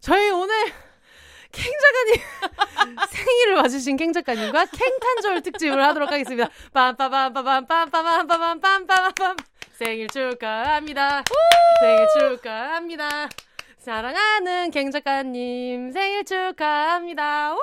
저희 오늘 캥 작가님 생일을 맞으신 캥 작가님과 캥탄절 특집을 하도록 하겠습니다. 빰빠밤빠밤빰빠밤빠밤빰빠밤빰 생일 축하합니다. 생일 축하합니다. 사랑하는 갱 작가님 생일 축하합니다. 우!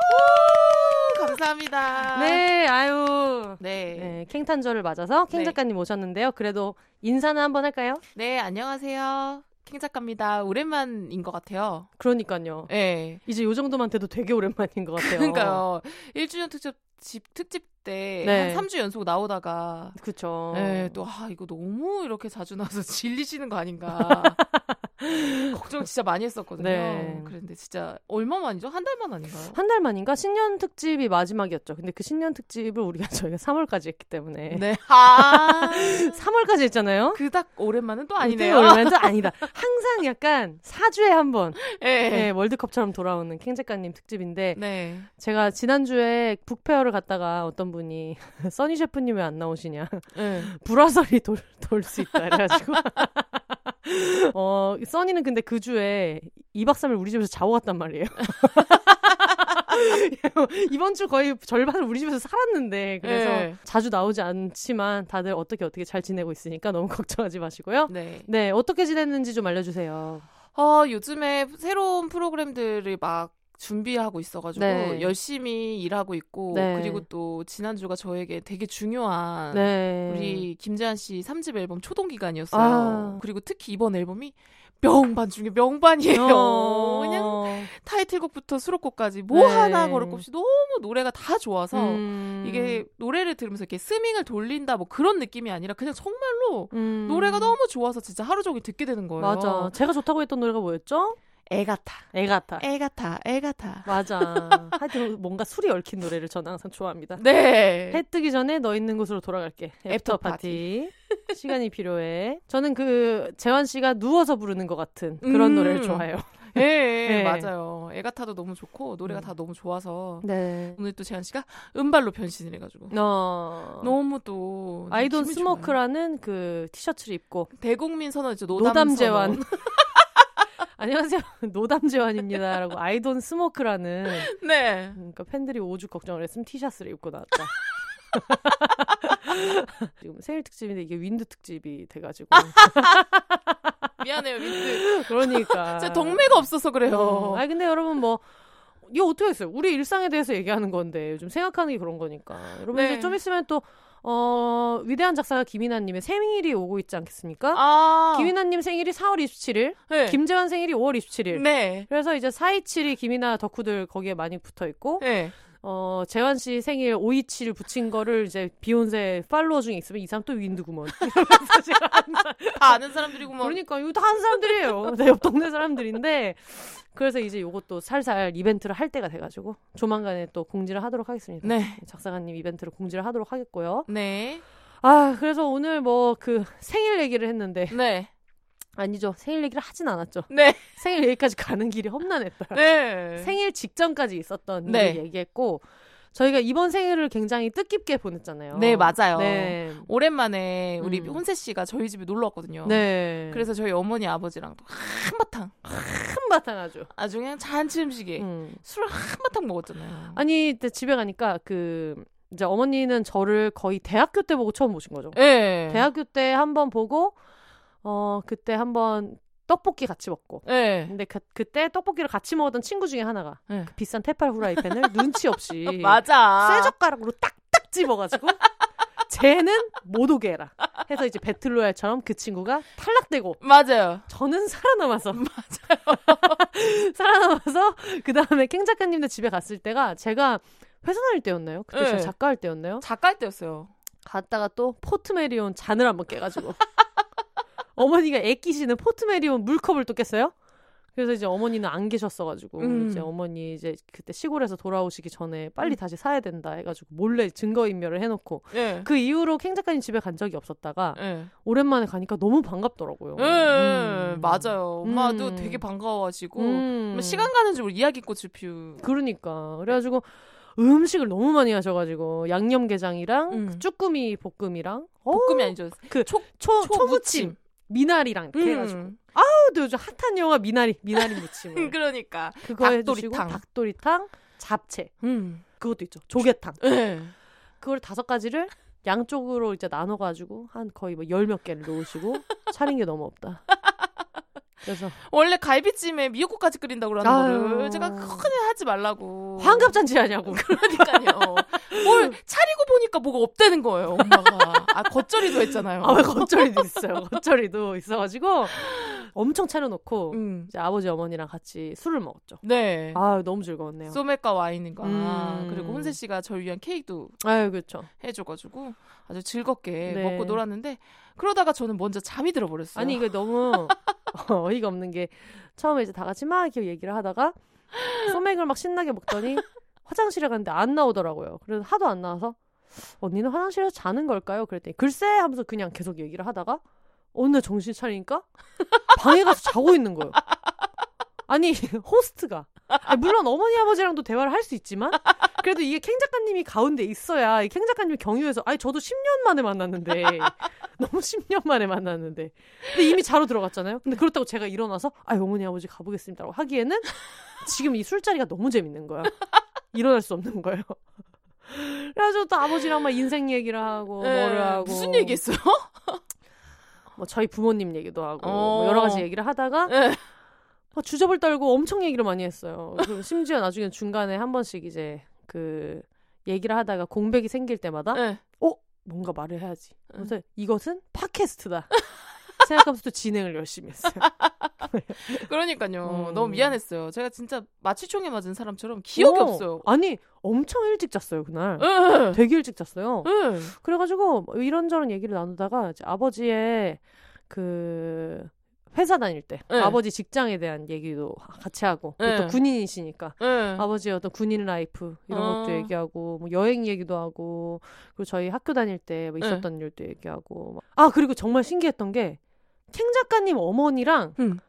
감사합니다. 네, 아유. 네. 네, 캥탄절을 맞아서 캥 네. 작가님 오셨는데요. 그래도 인사는 한번 할까요? 네, 안녕하세요. 킹 작가입니다. 오랜만인 것 같아요. 그러니까요. 네. 이제 요 정도만 돼도 되게 오랜만인 것 같아요. 그러니까요. 1주년 특집 집, 특집 때 네. 한 3주 연속 나오다가 그쵸. 네, 또 아, 이거 너무 이렇게 자주 나와서 질리시는 거 아닌가. 걱정 진짜 많이 했었거든요. 네. 그런데 진짜 얼마 만이죠? 한 달 만 아닌가요? 한 달 만인가 신년 특집이 마지막이었죠. 근데 그 신년 특집을 우리가 저희가 3월까지 했기 때문에 네. 아. 3월까지 했잖아요. 그닥 오랜만은 또 되게 아니네요. 오랜만도 아니다. 항상 약간 4주에 한 번, 네. 네, 월드컵처럼 돌아오는 캥 작가님 특집인데 네. 제가 지난주에 북페어를 갔다가 어떤 분이 써니 셰프님 왜 안 나오시냐 네. 불화설이 돌 수 있다 그래가지고 어 써니는 근데 그 주에 2박 3일 우리 집에서 자고 갔단 말이에요. 이번 주 거의 절반을 우리 집에서 살았는데 그래서 네. 자주 나오지 않지만 다들 어떻게 어떻게 잘 지내고 있으니까 너무 걱정하지 마시고요. 네. 네 어떻게 지냈는지 좀 알려주세요. 어, 요즘에 새로운 프로그램들을 막 준비하고 있어가지고 네. 열심히 일하고 있고 네. 그리고 또 지난주가 저에게 되게 중요한 네 우리 김재한 씨 3집 앨범 초동 기간이었어요. 아. 그리고 특히 이번 앨범이 명반 중에 명반이에요. 어... 그냥 타이틀곡부터 수록곡까지 뭐 네. 하나 거를 것 없이 너무 노래가 다 좋아서 음... 이게 노래를 들으면서 이렇게 스밍을 돌린다 뭐 그런 느낌이 아니라 그냥 정말로 음... 노래가 너무 좋아서 진짜 하루 종일 듣게 되는 거예요. 맞아. 제가 좋다고 했던 노래가 뭐였죠? 애 같아. 애 같아. 애 같아. 애 같아. 맞아. 하여튼 뭔가 술이 얽힌 노래를 저는 항상 좋아합니다. 네. 해 뜨기 전에 너 있는 곳으로 돌아갈게. after after party. 시간이 필요해. 저는 그 재환 씨가 누워서 부르는 것 같은 그런 음. 노래를 좋아해요. 예, 예, 네. 맞아요. 애 같아도 너무 좋고 노래가 음. 다 너무 좋아서 네. 오늘 또 재한 씨가 은발로 변신을 해가지고 어. 너무 또 느낌이 smoke라는 그 티셔츠를 입고. 대국민 선언이죠. 노담, 노담 재환. 안녕하세요. 노담 재환입니다 라고 I don't smoke라는 네. 그러니까 팬들이 오죽 걱정을 했으면 티셔츠를 입고 나왔다. 지금 생일 특집인데 이게 윈드 특집이 돼가지고 미안해요, 민트. 그러니까 진짜 덕매가 없어서 그래요. 어. 아니 근데 여러분 뭐 이거 어떻게 했어요? 우리 일상에 대해서 얘기하는 건데 요즘 생각하는 게 그런 거니까 여러분 네. 이제 좀 있으면 또 어, 위대한 작사가 김이나님의 생일이 오고 있지 않겠습니까? 아. 김이나님 생일이 4월 27일, 네. 김재환 생일이 5월 27일. 네. 그래서 이제 427이 김이나 덕후들 거기에 많이 붙어 있고, 네. 어, 재환 씨 생일 527 붙인 거를 이제 비욘세 팔로워 중에 있으면 이 사람 또 윈드구먼. 다 아는 사람들이고 뭐. 그러니까 이거 다 하는 사람들이에요. 내 옆 동네 사람들인데 그래서 이제 요것도 살살 이벤트를 할 때가 돼가지고 조만간에 또 공지를 하도록 하겠습니다. 네. 작사가님 이벤트를 공지를 하도록 하겠고요. 네. 아 그래서 오늘 뭐 그 생일 얘기를 했는데 네. 아니죠 생일 얘기를 하진 않았죠. 네. 생일 얘기까지 가는 길이 험난했다. 네. 생일 직전까지 있었던 네. 일을 얘기했고 저희가 이번 생일을 굉장히 뜻깊게 보냈잖아요. 네, 맞아요. 네. 오랜만에 우리 음. 혼세 씨가 저희 집에 놀러 왔거든요. 네. 그래서 저희 어머니 아버지랑 또 한바탕 한바탕 아주. 아주 그냥 잔치 음식에 음. 술을 한바탕 먹었잖아요. 아니 근데 집에 가니까 그 이제 어머니는 저를 거의 대학교 때 보고 처음 보신 거죠. 예. 대학교 때 한 번 보고 어 그때 한번 떡볶이 같이 먹고. 예. 근데 그, 그때 떡볶이를 같이 먹었던 친구 중에 하나가 네. 그 비싼 테팔 후라이팬을 눈치 없이 맞아. 쇠 젓가락으로 딱딱 집어가지고 쟤는 못 오게 해라 해서 이제 배틀로얄처럼 그 친구가 탈락되고 맞아요. 저는 살아남아서 살아남아서 그 다음에 캥 작가님들 집에 갔을 때가 제가 회사 다닐 때였나요? 그때 제가 네. 작가 할 때였나요? 작가 할 때였어요. 갔다가 또 포트메리온 잔을 한번 깨가지고 어머니가 애끼시는 포트메리온 물컵을 또 깼어요. 그래서 이제 어머니는 안 계셨어가지고 음. 이제 어머니 이제 그때 시골에서 돌아오시기 전에 빨리 음. 다시 사야 된다 해가지고 몰래 증거 인멸을 해놓고 예. 그 이후로 캥 작가님 집에 간 적이 없었다가 예. 오랜만에 가니까 너무 반갑더라고요. 예, 음. 맞아요. 엄마도 음. 되게 반가워하시고 음. 시간 가는 줄 모르고 이야기꽃을 피우. 그러니까 그래가지고 음식을 너무 많이 하셔가지고 양념게장이랑 음. 그 쭈꾸미 볶음이랑 어, 볶음이 아니죠. 그 초- 초, 초무침. 미나리랑 이렇게 해가지고 음. 또 요즘 핫한 영화 미나리 미나리 무침을 그러니까. 그거 해주시고 닭도리탕. 잡채 음. 그것도 있죠 조개탕 예. 그걸 다섯 가지를 양쪽으로 이제 나눠가지고 한 거의 뭐 열 몇 개를 놓으시고 차린 게 너무 없다. 그래서 원래 갈비찜에 미역국까지 끓인다고 그러는. 거를 제가 큰일 하지 말라고. 환갑잔치 하냐고. 그러니까요. 뭘 차리 고 보니까 뭐가 없다는 거예요, 엄마가. 아, 겉절이도 했잖아요. 아, 겉절이도 있어요. 겉절이도 있어가지고 엄청 차려놓고 음. 이제 아버지 어머니랑 같이 술을 먹었죠. 네. 아 너무 즐거웠네요. 소맥과 와인과 음. 그리고 혼세 씨가 저를 위한 케이크도 아유 그렇죠. 해줘가지고 아주 즐겁게 네. 먹고 놀았는데 그러다가 저는 먼저 잠이 들어버렸어요. 아니 이게 너무 어이가 없는 게 처음에 이제 다 같이 막 이렇게 얘기를 하다가 소맥을 막 신나게 먹더니 화장실에 갔는데 안 나오더라고요. 그래서 하도 안 나와서 언니는 화장실에서 자는 걸까요? 그랬더니 글쎄 하면서 그냥 계속 얘기를 하다가 어느 날 정신 차리니까 방에 가서 자고 있는 거예요. 아니 호스트가 아니, 물론 어머니 아버지랑도 대화를 할 수 있지만 그래도 이게 캥 작가님이 가운데 있어야 이캥 작가님이 경유해서 아니 저도 10년 만에 만났는데 너무 10년 만에 만났는데 근데 이미 자러 들어갔잖아요. 근데 그렇다고 제가 일어나서 아 어머니 아버지 가보겠습니다라고 하기에는 지금 이 술자리가 너무 재밌는 거야. 일어날 수 없는 거예요. 그래가지고 또 아버지랑 막 인생 얘기를 하고 네, 뭐를 하고 무슨 얘기했어요? 뭐 저희 부모님 얘기도 하고 어. 뭐 여러 가지 얘기를 하다가 네. 막 주접을 떨고 엄청 얘기를 많이 했어요. 그리고 심지어 나중에 중간에 한 번씩 이제 그 얘기를 하다가 공백이 생길 때마다 네. 뭔가 말을 해야지. 그래서 이것은 팟캐스트다. 생각하면서 또 진행을 열심히 했어요. 그러니까요. 음. 너무 미안했어요. 제가 진짜 마취총에 맞은 사람처럼 기억이 어, 없어요. 아니 엄청 일찍 잤어요 그날. 예. 되게 일찍 잤어요. 예. 그래가지고 뭐 이런저런 얘기를 나누다가 이제 아버지의 그 회사 다닐 때 네. 아버지 직장에 대한 얘기도 같이 하고 또 네. 군인이시니까 예. 아버지의 어떤 군인 라이프 이런 어. 것도 얘기하고 뭐 여행 얘기도 하고 그리고 저희 학교 다닐 때뭐 네. 있었던 일도 얘기하고 막. 아 그리고 정말 신기했던 게 캥 작가님 어머니랑 음.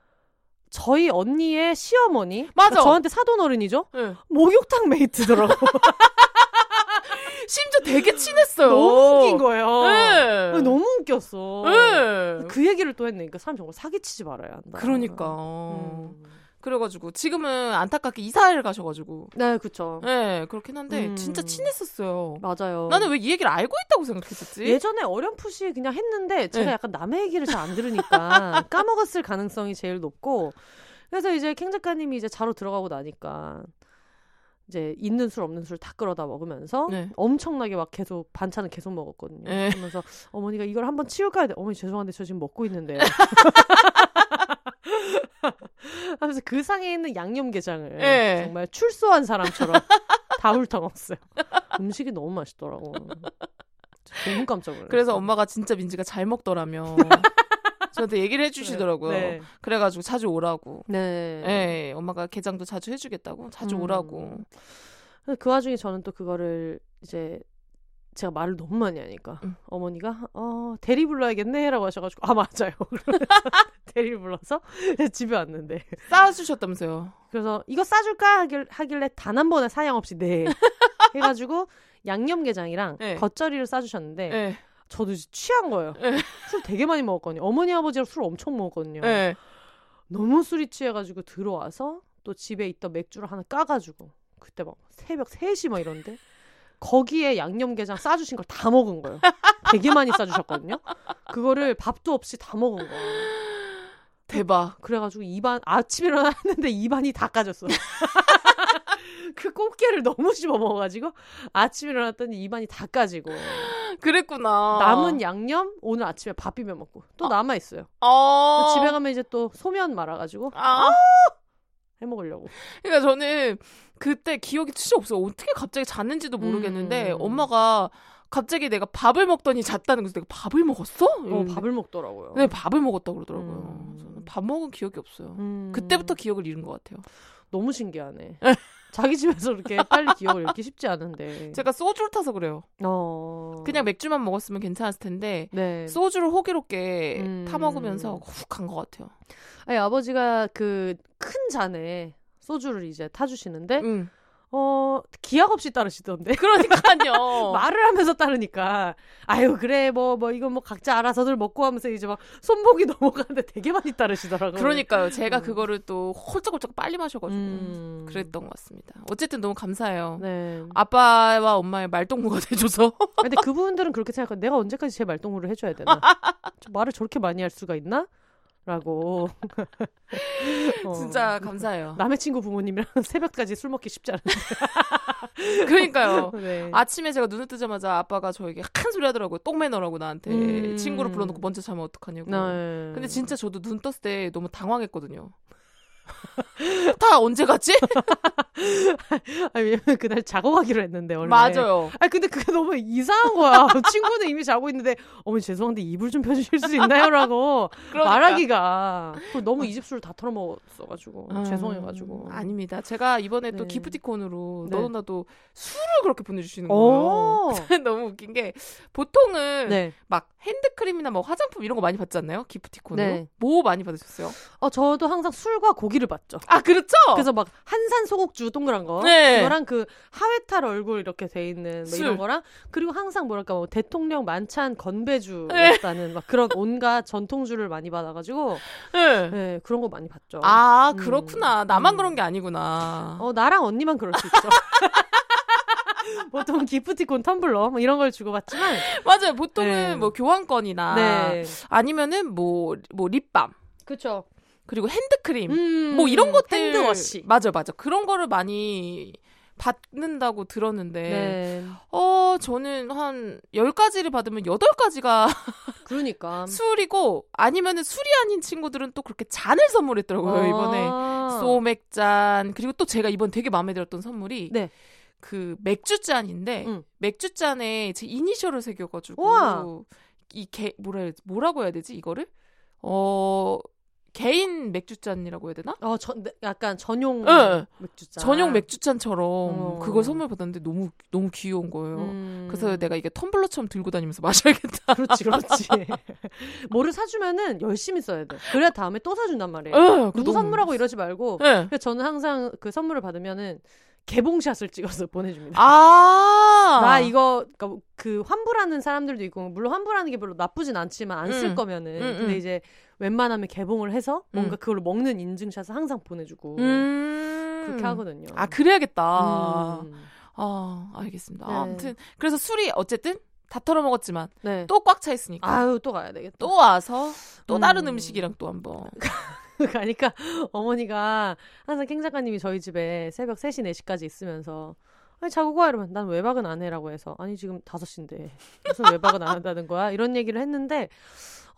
저희 언니의 시어머니 맞아. 저한테 사돈 어른이죠 예. 목욕탕 메이트더라고 심지어 되게 친했어요. 너무 웃긴 거예요 예. 너무 웃겼어 예. 그 얘기를 또 했네 그러니까 사람 정말 사기치지 말아야 한다 그러니까. 음. 그래가지고 지금은 안타깝게 이사를 가셔가지고 네 그쵸 예 그렇긴 한데 음. 진짜 친했었어요. 맞아요 나는 왜 이 얘기를 알고 있다고 생각했었지? 예전에 어렴풋이 그냥 했는데 제가 네. 약간 남의 얘기를 잘 안 들으니까 까먹었을 가능성이 제일 높고 그래서 이제 캥 작가님이 이제 자러 들어가고 나니까 이제 있는 술 없는 술 다 끌어다 먹으면서 네. 엄청나게 막 계속 반찬을 계속 먹었거든요. 네. 그러면서 어머니가 이걸 한번 치울까야 돼. 어머니 죄송한데 저 지금 먹고 있는데요. 하면서 그 상에 있는 양념게장을 네. 정말 출소한 사람처럼 다 훑어먹었어요. 음식이 너무 맛있더라고. 너무 깜짝 놀랐어요. 그래서 엄마가 진짜 민지가 잘 먹더라며. 저한테 얘기를 해주시더라고요. 네. 그래가지고 자주 오라고. 네. 예, 엄마가 게장도 자주 해주겠다고 자주 음. 오라고. 그 와중에 저는 또 그거를 이제 제가 말을 너무 많이 하니까 음. 어머니가 어 대리 불러야겠네라고 하셔가지고 아 맞아요 대리를 불러서 집에 왔는데 싸주셨다면서요. 그래서 이거 싸줄까 하길, 하길래 단 한 번에 사양 없이 네 해가지고 양념게장이랑 네. 겉절이를 싸주셨는데 예, 저도 이제 취한 거예요 네. 술 되게 많이 먹었거든요 어머니 아버지랑 술 엄청 먹었거든요 예. 너무 술이 취해가지고 들어와서 또 집에 있던 맥주를 하나 까가지고 그때 막 새벽 3시 막 이런데 거기에 양념게장 싸주신 걸 다 먹은 거예요. 되게 많이 싸주셨거든요. 그거를 밥도 없이 다 먹은 거예요. 대박. 그래가지고 입안 아침에 일어났는데 입안이 다 까졌어. 그 꽃게를 너무 씹어 먹어가지고 아침에 일어났더니 입안이 다 까지고 그랬구나. 남은 양념 오늘 아침에 밥 비벼 먹고 또 남아 있어요. 어. 집에 가면 이제 또 소면 말아가지고 아. 해 먹으려고. 그러니까 저는 그때 기억이 진짜 없어요. 어떻게 갑자기 잤는지도 모르겠는데 음. 엄마가 갑자기 내가 밥을 먹더니 잤다는 거죠. 내가 밥을 먹었어? 어, 밥을 먹더라고요. 네, 밥을 먹었다 그러더라고요. 음. 저는 밥 먹은 기억이 없어요. 음. 그때부터 기억을 잃은 것 같아요. 너무 신기하네. 자기 집에서 이렇게 빨리 기억을 잃기 쉽지 않은데. 제가 소주를 타서 그래요. 어. 그냥 맥주만 먹었으면 괜찮았을 텐데 네. 소주를 호기롭게 음. 타 먹으면서 훅 간 것 같아요. 아니 아버지가 그 큰 잔에 소주를 이제 타주시는데 응. 어 기약 없이 따르시던데. 그러니까요. 말을 하면서 따르니까 아유 그래 뭐 뭐 이거 뭐 각자 알아서들 먹고 하면서 이제 막 손목이 넘어가는데 되게 많이 따르시더라고요. 그러니까요. 제가 음. 그거를 또 홀짝홀짝 빨리 마셔가지고 음. 그랬던 것 같습니다. 어쨌든 너무 감사해요. 네. 아빠와 엄마의 말동무가 돼줘서. 근데 그분들은 그렇게 생각해. 내가 언제까지 제 말동무를 해줘야 되나? 저 말을 저렇게 많이 할 수가 있나? 라고. 어. 진짜 감사해요. 남의 친구 부모님이랑 새벽까지 술 먹기 쉽지 않은데. 그러니까요. 네. 아침에 제가 눈을 뜨자마자 아빠가 저에게 큰 소리 하더라고요. 똥매너라고 나한테. 음. 친구를 불러놓고 먼저 자면 어떡하냐고. 네. 근데 진짜 저도 눈 떴을 때 너무 당황했거든요. 다 언제 갔지? 아니, 그날 자고 가기로 했는데, 원래. 맞아요. 아니, 근데 그게 너무 이상한 거야. 친구는 이미 자고 있는데, 어머니 죄송한데 이불 좀 펴주실 수 있나요? 라고 그러니까. 말하기가. 너무 이집수를 다 털어먹었어가지고. 음, 죄송해가지고. 아닙니다. 제가 이번에 또 네. 기프티콘으로 네. 너도 나도 술을 그렇게 보내주시는 거예요. 오! 너무 웃긴 게 보통은 네. 막 핸드크림이나 뭐 화장품 이런 거 많이 받지 않나요? 기프티콘으로? 네. 뭐 많이 받으셨어요? 어, 저도 항상 술과 고기를 받죠. 아 그렇죠. 그래서 막 한산 소곡주 동그란 거, 네. 그거랑 그 하회탈 얼굴 이렇게 돼 있는 뭐 술. 이런 거랑 그리고 항상 뭐랄까 뭐 대통령 만찬 네. 건배주였다는 막 그런 온갖 전통주를 많이 받아 가지고 네. 네, 그런 거 많이 받죠. 아 음. 그렇구나. 나만 음. 그런 게 아니구나. 어 나랑 언니만 그럴 수 있죠. 보통 기프티콘 텀블러 뭐 이런 걸 주고 받지만 맞아요. 보통은 네. 뭐 교환권이나 네, 아니면은 뭐뭐 립밤 그렇죠. 그리고 핸드크림 음, 뭐 이런 것들 핸드워시. 맞아 맞아 그런 거를 많이 받는다고 들었는데 네, 어 저는 한 10가지를 받으면 8가지가 그러니까 술이고 아니면은 술이 아닌 친구들은 또 그렇게 잔을 선물했더라고요 이번에 아. 소맥잔 그리고 또 제가 이번 되게 마음에 들었던 선물이 네. 그 맥주잔인데 음. 맥주잔에 제 이니셜을 새겨가지고 우와. 이 개 뭐라 해야, 뭐라고 해야 되지 이거를 어 개인 맥주잔이라고 해야 되나? 어, 저, 네, 약간 전용 네. 맥주잔. 전용 맥주잔처럼 어. 그걸 선물 받았는데 너무 너무 귀여운 거예요. 음. 그래서 내가 이게 텀블러처럼 들고 다니면서 마셔야겠다. 그렇지, 그렇지. 뭐를 사주면은 열심히 써야 돼. 그래야 다음에 또 사준단 말이에요. 예, 그거 누구 너무- 선물하고 이러지 말고. 예. 그래서 저는 항상 그 선물을 받으면은 개봉샷을 찍어서 보내줍니다. 아, 나 이거 그러니까 그 환불하는 사람들도 있고 물론 환불하는 게 별로 나쁘진 않지만 안쓸 음. 거면은 음, 근데 음. 이제 웬만하면 개봉을 해서 뭔가 음. 그걸로 먹는 인증샷을 항상 보내주고 음. 그렇게 하거든요. 아 그래야겠다. 음. 아 알겠습니다. 네. 아무튼 그래서 술이 어쨌든 다 털어 먹었지만 네. 또꽉 차 있으니까 아유 또 가야 되겠다. 또 와서 또 다른 음. 음식이랑 또 한번 가니까 어머니가 항상 캥 작가님이 저희 집에 새벽 3시 4시까지 있으면서 아니 자고 가 이러면 난 외박은 안 해라고 해서 아니 지금 5시인데 무슨 외박은 안 한다는 거야? 이런 얘기를 했는데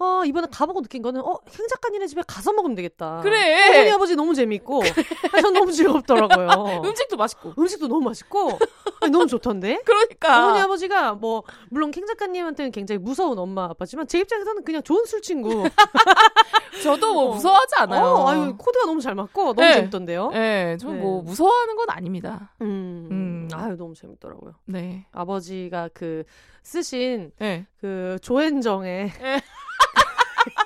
어 이번에 가보고 느낀 거는 어캥 작가님네 집에 가서 먹으면 되겠다 그래. 어머니 아버지 너무 재밌고 아니, 전 너무 즐겁더라고요 음식도 맛있고 음식도 너무 맛있고 아니, 너무 좋던데 그러니까 어머니 아버지가 뭐 물론 캥 작가님한테는 굉장히 무서운 엄마 아빠지만 제 입장에서는 그냥 좋은 술 친구 저도 뭐 어. 무서워하지 않아요. 어, 아유 코드가 너무 잘 맞고 너무 네. 재밌던데요. 네, 전뭐 네. 무서워하는 건 아닙니다. 음, 음. 아유 너무 재밌더라고요. 네. 아버지가 그 쓰신 네. 그 조앤정의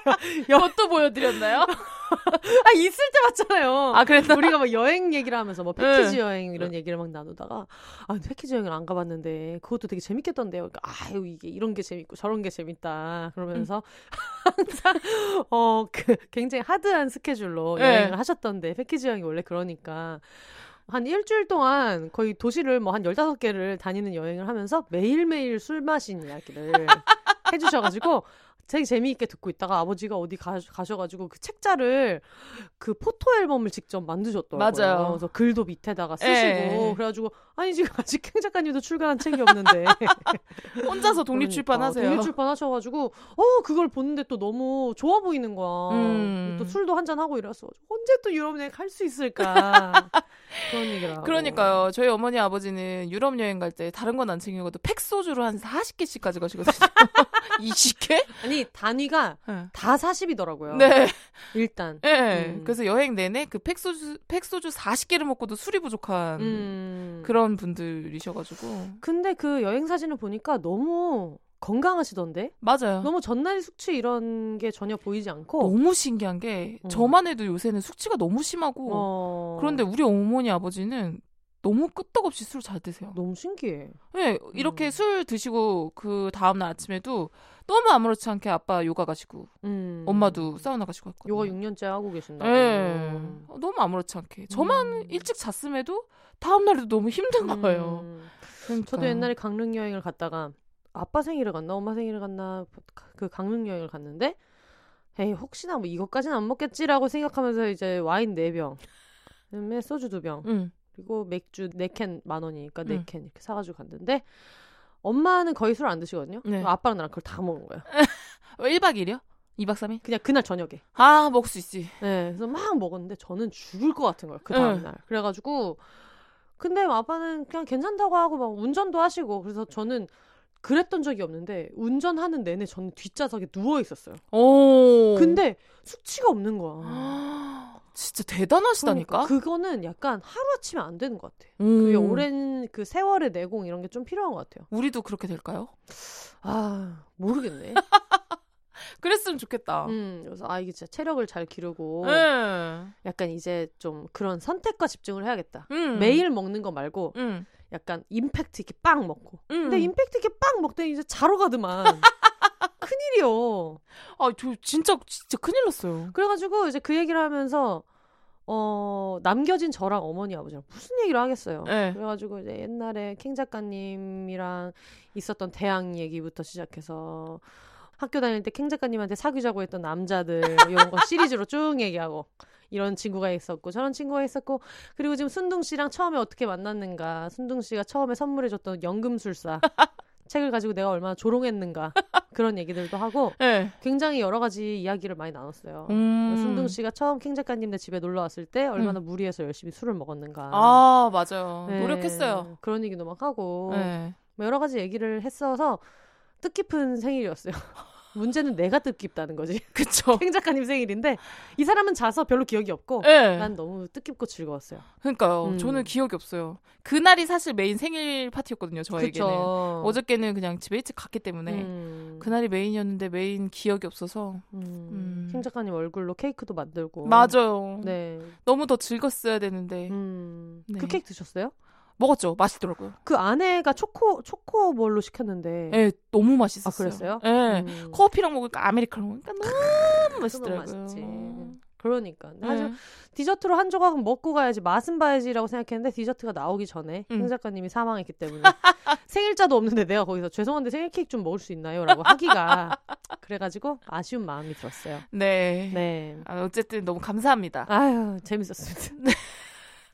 이것도 보여드렸나요? 아 있을 때 봤잖아요. 아, 그랬나? 우리가 막 여행 얘기를 하면서 뭐 패키지 네. 여행 이런 얘기를 막 나누다가 아 패키지 여행을 안 가봤는데 그것도 되게 재밌겠던데요. 그러니까 아유 이게 이런 게 재밌고 저런 게 재밌다 그러면서 항상 어 그 굉장히 하드한 스케줄로 네. 여행을 하셨던데 패키지 여행이 원래 그러니까 한 일주일 동안 거의 도시를 뭐한 15개를 다니는 여행을 하면서 매일매일 술 마신 이야기를 해주셔가지고 되게 재미있게 듣고 있다가 아버지가 어디 가, 가셔가지고 그 책자를 그 포토 앨범을 직접 만드셨더라고요. 맞아요. 그래서 글도 밑에다가 쓰시고 예. 그래가지고 아니 지금 아직 캥 작가님도 출간한 책이 없는데 혼자서 독립 출판하세요. 그러니까, 독립 출판하셔가지고 어 그걸 보는데 또 너무 좋아 보이는 거야. 음. 또 술도 한 잔 하고 이랬어. 언제 또 유럽 여행 갈 수 있을까? 그런 하고. 그러니까요. 저희 어머니 아버지는 유럽 여행 갈 때 다른 건 안 챙겨가도 팩 소주로 한 40개씩 가져가시거든요. 20개? 아니 단위가 네. 다 40이더라고요. 네. 일단. 네. 음. 그래서 여행 내내 그 팩 소주, 팩 소주 40개를 먹고도 술이 부족한 음. 그런 분들이셔가지고. 근데 그 여행 사진을 보니까 너무 건강하시던데? 맞아요. 너무 전날 숙취 이런 게 전혀 보이지 않고. 너무 신기한 게 음. 저만 해도 요새는 숙취가 너무 심하고 어. 그런데 우리 어머니 아버지는 너무 끄떡없이 술 잘 드세요. 너무 신기해. 네, 이렇게 음. 술 드시고 그 다음날 아침에도 너무 아무렇지 않게 아빠 요가 가시고 음. 엄마도 사우나 가시고 했거든요. 요가 6년째 하고 계신다고. 네. 음. 너무 아무렇지 않게. 저만 음. 일찍 잤음에도 다음날에도 너무 힘든 거예요. 음. 그러니까. 저도 옛날에 강릉 여행을 갔다가 아빠 생일을 갔나 엄마 생일을 갔나 그 강릉 여행을 갔는데 에이 혹시나 뭐 이것까지는 안 먹겠지라고 생각하면서 이제 와인 4병 그다음에 소주 2병 응. 그리고 맥주 4캔 만 원이니까 4캔 음. 이렇게 사가지고 갔는데 엄마는 거의 술 안 드시거든요 네. 아빠랑 나랑 그걸 다 먹은 거예요 1박 2일이요? 2박 3일? 그냥 그날 저녁에 아, 먹을 수 있지. 네, 그래서 막 먹었는데 저는 죽을 것 같은 거예요. 그 응. 다음날. 그래가지고 근데 아빠는 그냥 괜찮다고 하고 막 운전도 하시고 그래서 저는 그랬던 적이 없는데 운전하는 내내 저는 뒷좌석에 누워 있었어요. 오. 근데 숙취가 없는 거야. 진짜 대단하시다니까? 그러니까 그거는 약간 하루 아침에 안 되는 것 같아. 음. 그게 오랜 그 세월의 내공 이런 게 좀 필요한 것 같아요. 우리도 그렇게 될까요? 아 모르겠네. 그랬으면 좋겠다. 음 그래서 아 이게 진짜 체력을 잘 기르고 응. 약간 이제 좀 그런 선택과 집중을 해야겠다. 음. 매일 먹는 거 말고 응. 약간 임팩트 있게 빵 먹고. 응. 근데 임팩트 있게 빵 먹더니 이제 자러 가더만. 큰일이요. 아, 저 진짜 진짜 큰일 났어요. 그래가지고 이제 그 얘기를 하면서 어 남겨진 저랑 어머니 아버지랑 무슨 얘기를 하겠어요. 네. 그래가지고 이제 옛날에 캥 작가님이랑 있었던 대학 얘기부터 시작해서 학교 다닐 때 캥 작가님한테 사귀자고 했던 남자들 이런 거 시리즈로 쭉 얘기하고 이런 친구가 있었고 저런 친구가 있었고 그리고 지금 순둥 씨랑 처음에 어떻게 만났는가 순둥 씨가 처음에 선물해줬던 연금술사 책을 가지고 내가 얼마나 조롱했는가 그런 얘기들도 하고 네. 굉장히 여러 가지 이야기를 많이 나눴어요. 음. 순둥 씨가 처음 캥 작가님네 집에 놀러 왔을 때 얼마나 무리해서 열심히 술을 먹었는가. 아, 맞아요. 네, 노력했어요. 그런 얘기도 막 하고 네. 뭐 여러 가지 얘기를 했어서 뜻깊은 생일이었어요. 문제는 내가 뜻깊다는 거지. 그쵸. 캥 작가님 생일인데 이 사람은 자서 별로 기억이 없고 네. 난 너무 뜻깊고 즐거웠어요. 그러니까요. 음. 저는 기억이 없어요. 그날이 사실 메인 생일 파티였거든요. 저에게는. 그쵸. 어저께는 그냥 집에 일찍 갔기 때문에 음. 그날이 메인이었는데 메인 기억이 없어서 음. 음. 캥 작가님 얼굴로 케이크도 만들고. 맞아요. 네. 너무 더 즐겼어야 되는데 음. 네. 그 케이크 드셨어요? 먹었죠. 맛있더라고요. 그 아내가 초코 초코 뭘로 시켰는데. 예, 너무 아 맛있었어요. 그랬어요? 예. 음. 커피랑 먹으니까 아메리카노 먹으니까 너무 맛있더라고요. 맛있지. 그러니까. 네. 사실 디저트로 한 조각은 먹고 가야지 맛은 봐야지라고 생각했는데 디저트가 나오기 전에 음. 행 작가님이 사망했기 때문에 생일자도 없는데 내가 거기서 죄송한데 생일 케이크 좀 먹을 수 있나요?라고 하기가 그래가지고 아쉬운 마음이 들었어요. 네. 네. 아, 어쨌든 너무 감사합니다. 아유 재밌었습니다.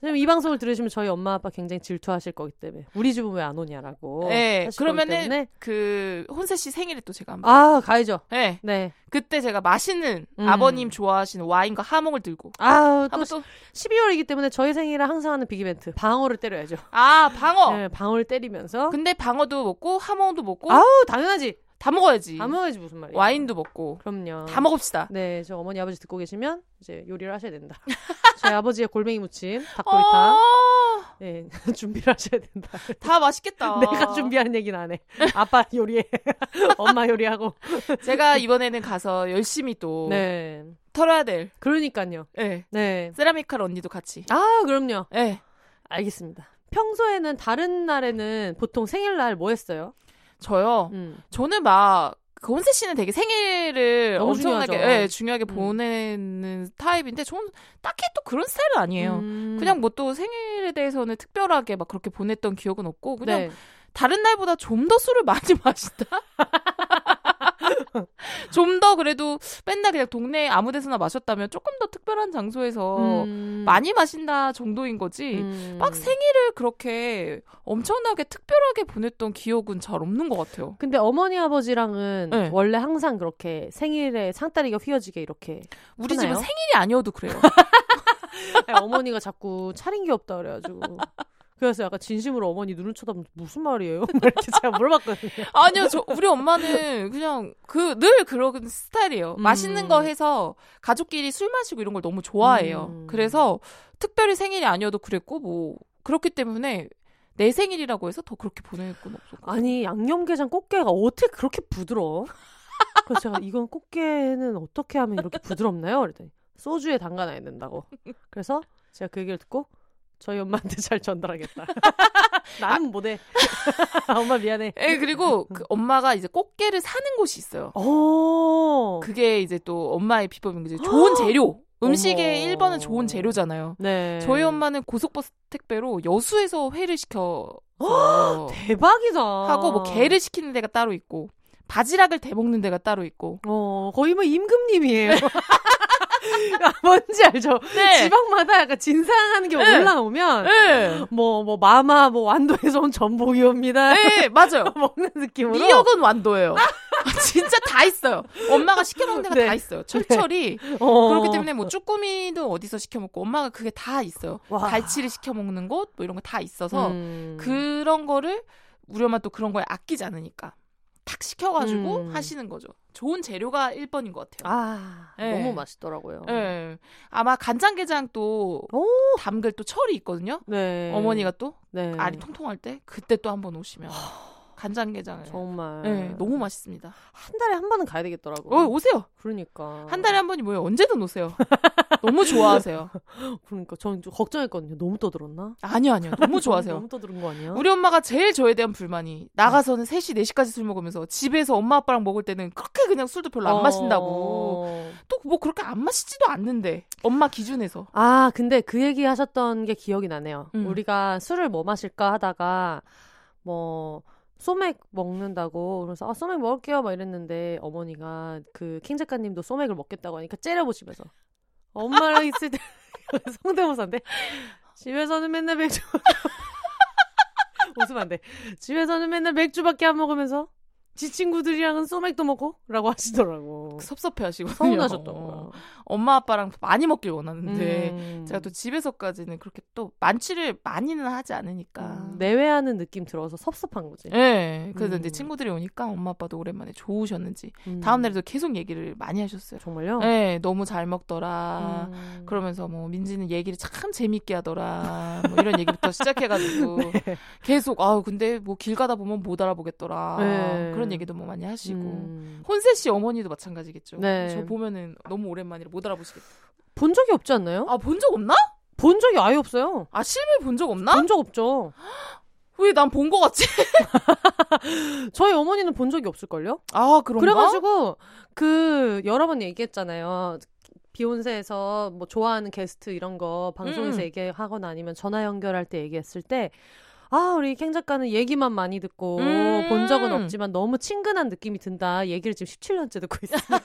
지금 이 방송을 들으시면 저희 엄마 아빠 굉장히 질투하실 거기 때문에 우리 집은 왜 안 오냐라고. 네. 그러면은. 그 혼세 씨 생일에 또 제가 한번. 아 가야죠. 네. 네. 그때 제가 맛있는 음. 아버님 좋아하시는 와인과 하몽을 들고 아또 또 12월이기 때문에 저희 생일에 항상 하는 빅이벤트 방어를 때려야죠. 아, 방어. 네, 방어를 때리면서 근데 방어도 먹고 하몽도 먹고 아우 당연하지. 다 먹어야지. 다 먹어야지 무슨 말이야. 와인도 먹고 그럼요. 다 먹읍시다. 네, 저 어머니 아버지 듣고 계시면 이제 요리를 하셔야 된다. 저희 아버지의 골뱅이 무침, 어, 닭도리탕, 네 준비를 하셔야 된다. 다 맛있겠다. 내가 준비하는 얘기는 안 해. 아빠 요리해, 엄마 요리하고. 제가 이번에는 가서 열심히 또 네, 털어야 될. 그러니까요. 네. 네, 세라미칼 언니도 같이. 아 그럼요. 네. 알겠습니다. 평소에는 다른 날에는 보통 생일날 뭐 했어요? 저요. 음. 저는 막, 그 혼세 씨는 되게 생일을 엄청나게, 중요하죠. 예, 중요하게 음. 보내는 타입인데, 저는 딱히 또 그런 스타일은 아니에요. 음. 그냥 뭐 또 생일에 대해서는 특별하게 막 그렇게 보냈던 기억은 없고, 그냥 네. 다른 날보다 좀 더 술을 많이 마신다? 좀 더 그래도 맨날 그냥 동네 아무 데서나 마셨다면 조금 더 특별한 장소에서 음. 많이 마신다 정도인 거지. 음. 막 생일을 그렇게 엄청나게 특별하게 보냈던 기억은 잘 없는 것 같아요. 근데 어머니 아버지랑은 네. 원래 항상 그렇게 생일에 상다리가 휘어지게 이렇게 우리 하나요? 집은 생일이 아니어도 그래요. 아니, 어머니가 자꾸 차린 게 없다 그래가지고 그래서 약간 진심으로 어머니 눈을 쳐다보면 무슨 말이에요? 막 이렇게 제가 물어봤거든요. 아니요, 저 우리 엄마는 그냥 그 늘 그런 스타일이에요. 음. 맛있는 거 해서 가족끼리 술 마시고 이런 걸 너무 좋아해요. 음. 그래서 특별히 생일이 아니어도 그랬고 뭐 그렇기 때문에 내 생일이라고 해서 더 그렇게 보낼 건 없었고. 아니 양념게장 꽃게가 어떻게 그렇게 부드러워? 그래서 제가 이건 꽃게는 어떻게 하면 이렇게 부드럽나요? 그랬더니 소주에 담가놔야 된다고. 그래서 제가 그 얘기를 듣고 저희 엄마한테 잘 전달하겠다. 나는 못해. 엄마 미안해. 예, 그리고 그 엄마가 이제 꽃게를 사는 곳이 있어요. 오. 그게 이제 또 엄마의 비법인 거지. 좋은 재료. 음식의 어머. 1번은 좋은 재료잖아요. 네. 저희 엄마는 고속버스 택배로 여수에서 회를 시켜서 대박이다. 하고 뭐 게를 시키는 데가 따로 있고 바지락을 대먹는 데가 따로 있고 어 거의 뭐 임금님이에요. 아, 뭔지 알죠? 네. 지방마다 약간 진상하는 게 네. 올라오면 네. 뭐뭐 마마 뭐 완도에서 온 전복이 옵니다. 네, 맞아요. 먹는 느낌으로. 미역은 완도예요. 진짜 다 있어요. 엄마가 시켜 먹는 데가 네. 다 있어요. 철철이 어. 그렇기 때문에 뭐 쭈꾸미도 어디서 시켜 먹고 엄마가 그게 다 있어요. 와. 갈치를 시켜 먹는 곳 뭐 이런 거 다 있어서 음. 그런 거를 우리 엄마 또 그런 거에 아끼지 않으니까 탁 시켜가지고 음. 하시는 거죠. 좋은 재료가 1번인 것 같아요. 아 네. 너무 맛있더라고요. 예. 아마 간장게장 또 오. 담글 또 철이 있거든요. 네. 어머니가 또 네. 알이 통통할 때 그때 또 한번 오시면 간장게장을 정말 예, 너무 맛있습니다. 한 달에 한 번은 가야 되겠더라고. 어, 오세요. 그러니까 한 달에 한 번이 뭐예요? 언제든 오세요. 너무 좋아하세요. 그러니까 저는 좀 걱정했거든요. 너무 떠들었나? 아니요, 아니요. 너무 좋아하세요. 너무 떠들은 거 아니야? 우리 엄마가 제일 저에 대한 불만이 나가서는 3시, 4시까지 술 먹으면서 집에서 엄마 아빠랑 먹을 때는 그렇게 그냥 술도 별로 안 마신다고. 어. 또뭐 그렇게 안 마시지도 않는데. 엄마 기준에서. 아, 근데 그 얘기 하셨던 게 기억이 나네요. 음. 우리가 술을 뭐 마실까 하다가 뭐 소맥 먹는다고. 그래서 아 소맥 먹을게요. 막 이랬는데 어머니가 그 킹 작가님도 소맥을 먹겠다고 하니까 째려보시면서. 엄마랑 있을 때 성대모사인데 집에서는 맨날 맥주 웃으면 안 돼. 집에서는 맨날 맥주밖에 안 먹으면서 지 친구들이랑은 소맥도 먹고 라고 하시더라고. 섭섭해 하시거든요. 서운하셨더라고요. 엄마 아빠랑 많이 먹길 원하는데. 음. 제가 또 집에서까지는 그렇게 또 만취를 많이는 하지 않으니까. 음, 내외하는 느낌 들어서 섭섭한 거지. 예. 그래서 음. 이제 친구들이 오니까 엄마 아빠도 오랜만에 좋으셨는지 음. 다음 날에도 계속 얘기를 많이 하셨어요. 정말요? 예, 너무 잘 먹더라. 음. 그러면서 뭐 민지는 얘기를 참 재밌게 하더라. 뭐 이런 얘기부터 시작해가지고 네. 계속 아 근데 뭐 길 가다 보면 못 알아보겠더라. 네. 그런 얘기도 뭐 많이 하시고 음. 혼세 씨 어머니도 마찬가지겠죠. 네. 저 보면은 너무 오랜만이라 못 알아보시겠다. 본 적이 없지 않나요? 아 본 적 없나? 본 적이 아예 없어요. 아 실물 본 적 없나? 본 적 없죠. 왜 난 본 거 같지? 저희 어머니는 본 적이 없을걸요? 아 그런가? 그래가지고 그 여러 번 얘기했잖아요. 비욘세에서 뭐 좋아하는 게스트 이런 거 방송에서 음. 얘기하거나 아니면 전화 연결할 때 얘기했을 때 아, 우리 캥 작가는 얘기만 많이 듣고 음. 본 적은 없지만 너무 친근한 느낌이 든다. 얘기를 지금 17년째 듣고 있으니까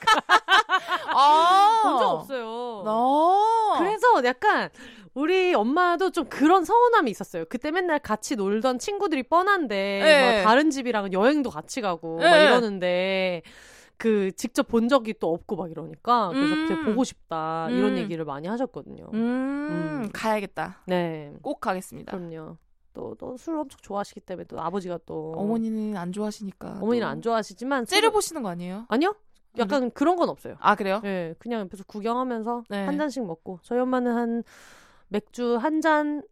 아. 본적 없어요. 아. 그래서 약간 우리 엄마도 좀 그런 서운함이 있었어요. 그때 맨날 같이 놀던 친구들이 뻔한데 네. 막 다른 집이랑 여행도 같이 가고 막 네. 이러는데 그 직접 본 적이 또 없고 막 이러니까 그래서 음. 되게 보고 싶다 이런 음. 얘기를 많이 하셨거든요. 음, 음. 가야겠다. 네, 꼭 가겠습니다. 그럼요. 또 또 술 엄청 좋아하시기 때문에 또 아버지가 또 어머니는 안 좋아하시니까. 어머니는 또안 좋아하시지만 째려 보시는 거 아니에요? 아니요. 약간 그런 건 없어요. 아 그래요? 네, 그냥 옆에서 구경하면서 네. 한 잔씩 먹고 저희 엄마는 한 맥주 한 잔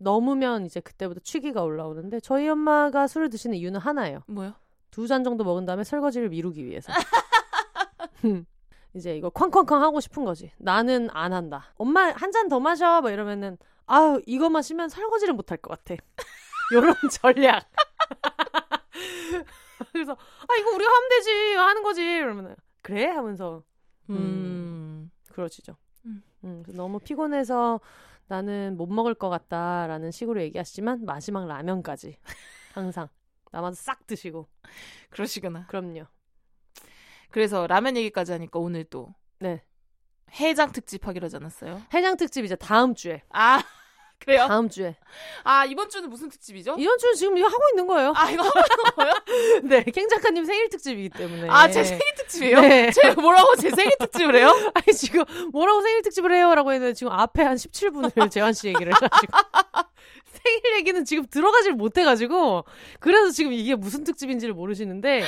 넘으면 이제 그때부터 취기가 올라오는데 저희 엄마가 술을 드시는 이유는 하나예요. 뭐요? 두 잔 정도 먹은 다음에 설거지를 미루기 위해서. 이제 이거 쾅쾅쾅 하고 싶은 거지. 나는 안 한다. 엄마 한 잔 더 마셔. 막 이러면은 아유 이거 마시면 설거지를 못 할 것 같아. 요런 전략. 그래서 아 이거 우리가 하면 되지 하는 거지. 그러면 그래 하면서 음. 그러시죠. 음. 음, 너무 피곤해서 나는 못 먹을 것 같다라는 식으로 얘기하시지만 마지막 라면까지 항상 남아서 싹 드시고 그러시구나. 그럼요. 그래서 라면 얘기까지 하니까 오늘 또 네. 해장 특집 하기로 하지 않았어요? 해장 특집 이제 다음 주에. 아 그래요? 다음 주에. 아 이번 주는 무슨 특집이죠? 이번 주는 지금 이거 하고 있는 거예요. 아 이거 하고 있는 거예요? 네, 캥 작가님 생일 특집이기 때문에. 아 제 생일 특집이에요? 네. 제가 뭐라고 제 생일 특집을 해요? 아니 지금 뭐라고 생일 특집을 해요라고 했는데 지금 앞에 한 17분을 재환 씨 얘기를 해가지고 생일 얘기는 지금 들어가질 못해가지고 그래서 지금 이게 무슨 특집인지를 모르시는데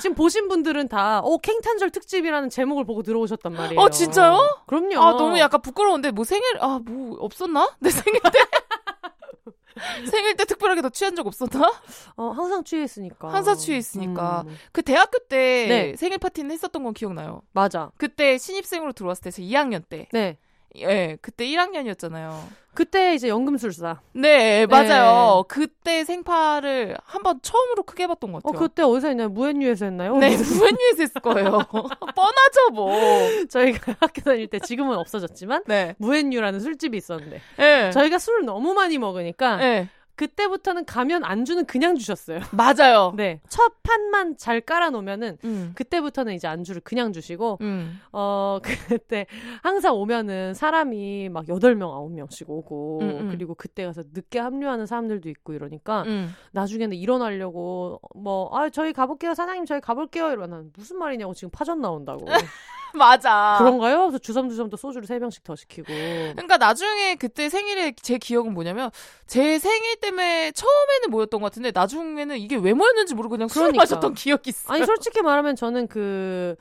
지금 보신 분들은 다 어 캥탄절 특집이라는 제목을 보고 들어오셨단 말이에요. 어, 진짜요? 그럼요. 아 너무 약간 부끄러운데 뭐 생일 아 뭐 없었나? 내 생일 때 생일 때 특별하게 더 취한 적 없었나? 어, 항상 취해 있으니까. 항상 취해 있으니까. 음, 그 대학교 때 네. 생일 파티는 했었던 건 기억나요. 맞아. 그때 신입생으로 들어왔을 때, 제 2학년 때. 네. 예, 그때 1학년이었잖아요. 그때 이제 연금술사. 네, 맞아요. 그때 생파를 한번 처음으로 크게 해봤던 것 어, 같아요. 그때 어디서 했나요? 무엔유에서 했나요? 네, 무엔유에서 했을 거예요. 뻔하죠, 뭐. 저희가 학교 다닐 때 지금은 없어졌지만 네. 무엔유라는 술집이 있었는데 예. 저희가 술을 너무 많이 먹으니까 예. 그때부터는 가면 안주는 그냥 주셨어요. 맞아요. 네. 첫 판만 잘 깔아놓으면은 음. 그때부터는 이제 안주를 그냥 주시고 음. 어 그때 항상 오면은 사람이 막 8명 9명씩 오고 음, 음. 그리고 그때 가서 늦게 합류하는 사람들도 있고 이러니까 음. 나중에는 일어나려고 뭐 아 저희 가볼게요 사장님 저희 가볼게요 이러면 무슨 말이냐고 지금 파전 나온다고 맞아. 그런가요? 그래서 주섬주섬 또 소주를 3병씩 더 시키고 그러니까 나중에 그때 생일에 제 기억은 뭐냐면 제 생일 때문에 처음에는 모였던 것 같은데 나중에는 이게 왜 모였는지 모르고 그냥 술 그러니까. 마셨던 기억이 있어요. 아니 솔직히 말하면 저는 그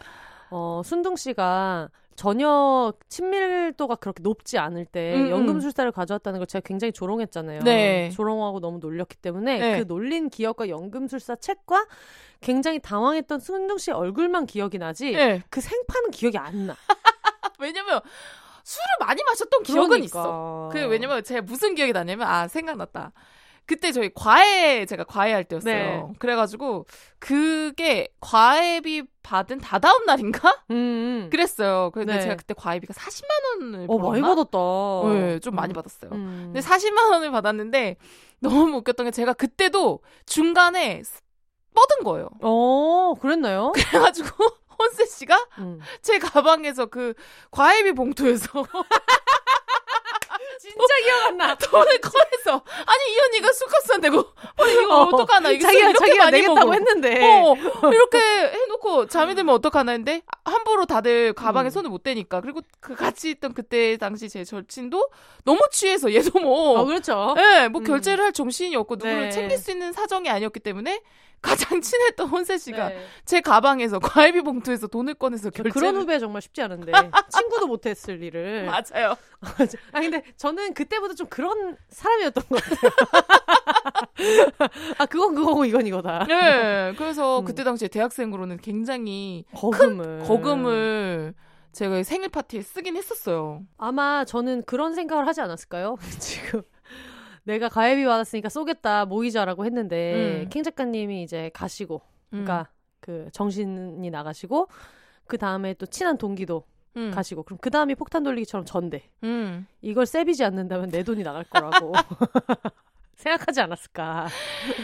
어, 순둥 씨가 전혀 친밀도가 그렇게 높지 않을 때 음, 음. 연금술사를 가져왔다는 걸 제가 굉장히 조롱했잖아요. 네. 조롱하고 너무 놀렸기 때문에 네. 그 놀린 기억과 연금술사 책과 굉장히 당황했던 순둥 씨 얼굴만 기억이 나지 예. 그 생파는 기억이 안 나. 왜냐면 술을 많이 마셨던 기억은 그러니까. 있어. 그 왜냐면 제가 무슨 기억이 나냐면 아 생각났다. 그때 저희 과외 제가 과외할 때였어요. 네. 그래가지고 그게 과외비 받은 다다음 날인가? 음, 음. 그랬어요. 근데 네. 제가 그때 과외비가 40만 원을 어 많이? 받았다. 네, 좀 많이 받았어요. 음. 근데 40만 원을 받았는데 너무 웃겼던 게 제가 그때도 중간에 뻗은 거예요. 어 그랬나요? 그래가지고 혼세 씨가 음. 제 가방에서 그 과외비 봉투에서 진짜 기억 안 나. 돈을 꺼내서 아니 이 언니가 술값 산다고 아니 이거 어, 어떡하나 이게 자기가 이렇게 자기가 많이 내겠다고 먹어. 했는데. 어, 이렇게 해놓고 잠이 들면 어떡하나 했는데 함부로 다들 가방에 음. 손을 못 대니까 그리고 그 같이 있던 그때 당시 제 절친도 너무 취해서 얘도 뭐 어 그렇죠. 예, 뭐 음. 결제를 할 정신이 없고 누구를 네. 챙길 수 있는 사정이 아니었기 때문에 가장 친했던 혼세 씨가 네. 제 가방에서 과일비 봉투에서 돈을 꺼내서 결제를 그런 후배 정말 쉽지 않은데 친구도 못했을 일을. 맞아요. 아 근데 저는 그때보다 좀 그런 사람이었던 것 같아요. 아 그건 그거고 이건 이거다. 네, 그래서 음. 그때 당시에 대학생으로는 굉장히 거금을 거금을 제가 생일 파티에 쓰긴 했었어요. 아마 저는 그런 생각을 하지 않았을까요? 지금 내가 가해비 받았으니까 쏘겠다 모이자라고 했는데 음. 캥 작가님이 이제 가시고 그러니까 그 정신이 나가시고 그 다음에 또 친한 동기도 음. 가시고 그럼 그 다음이 폭탄 돌리기처럼 전대 음. 이걸 세비지 않는다면 내 돈이 나갈 거라고 생각하지 않았을까.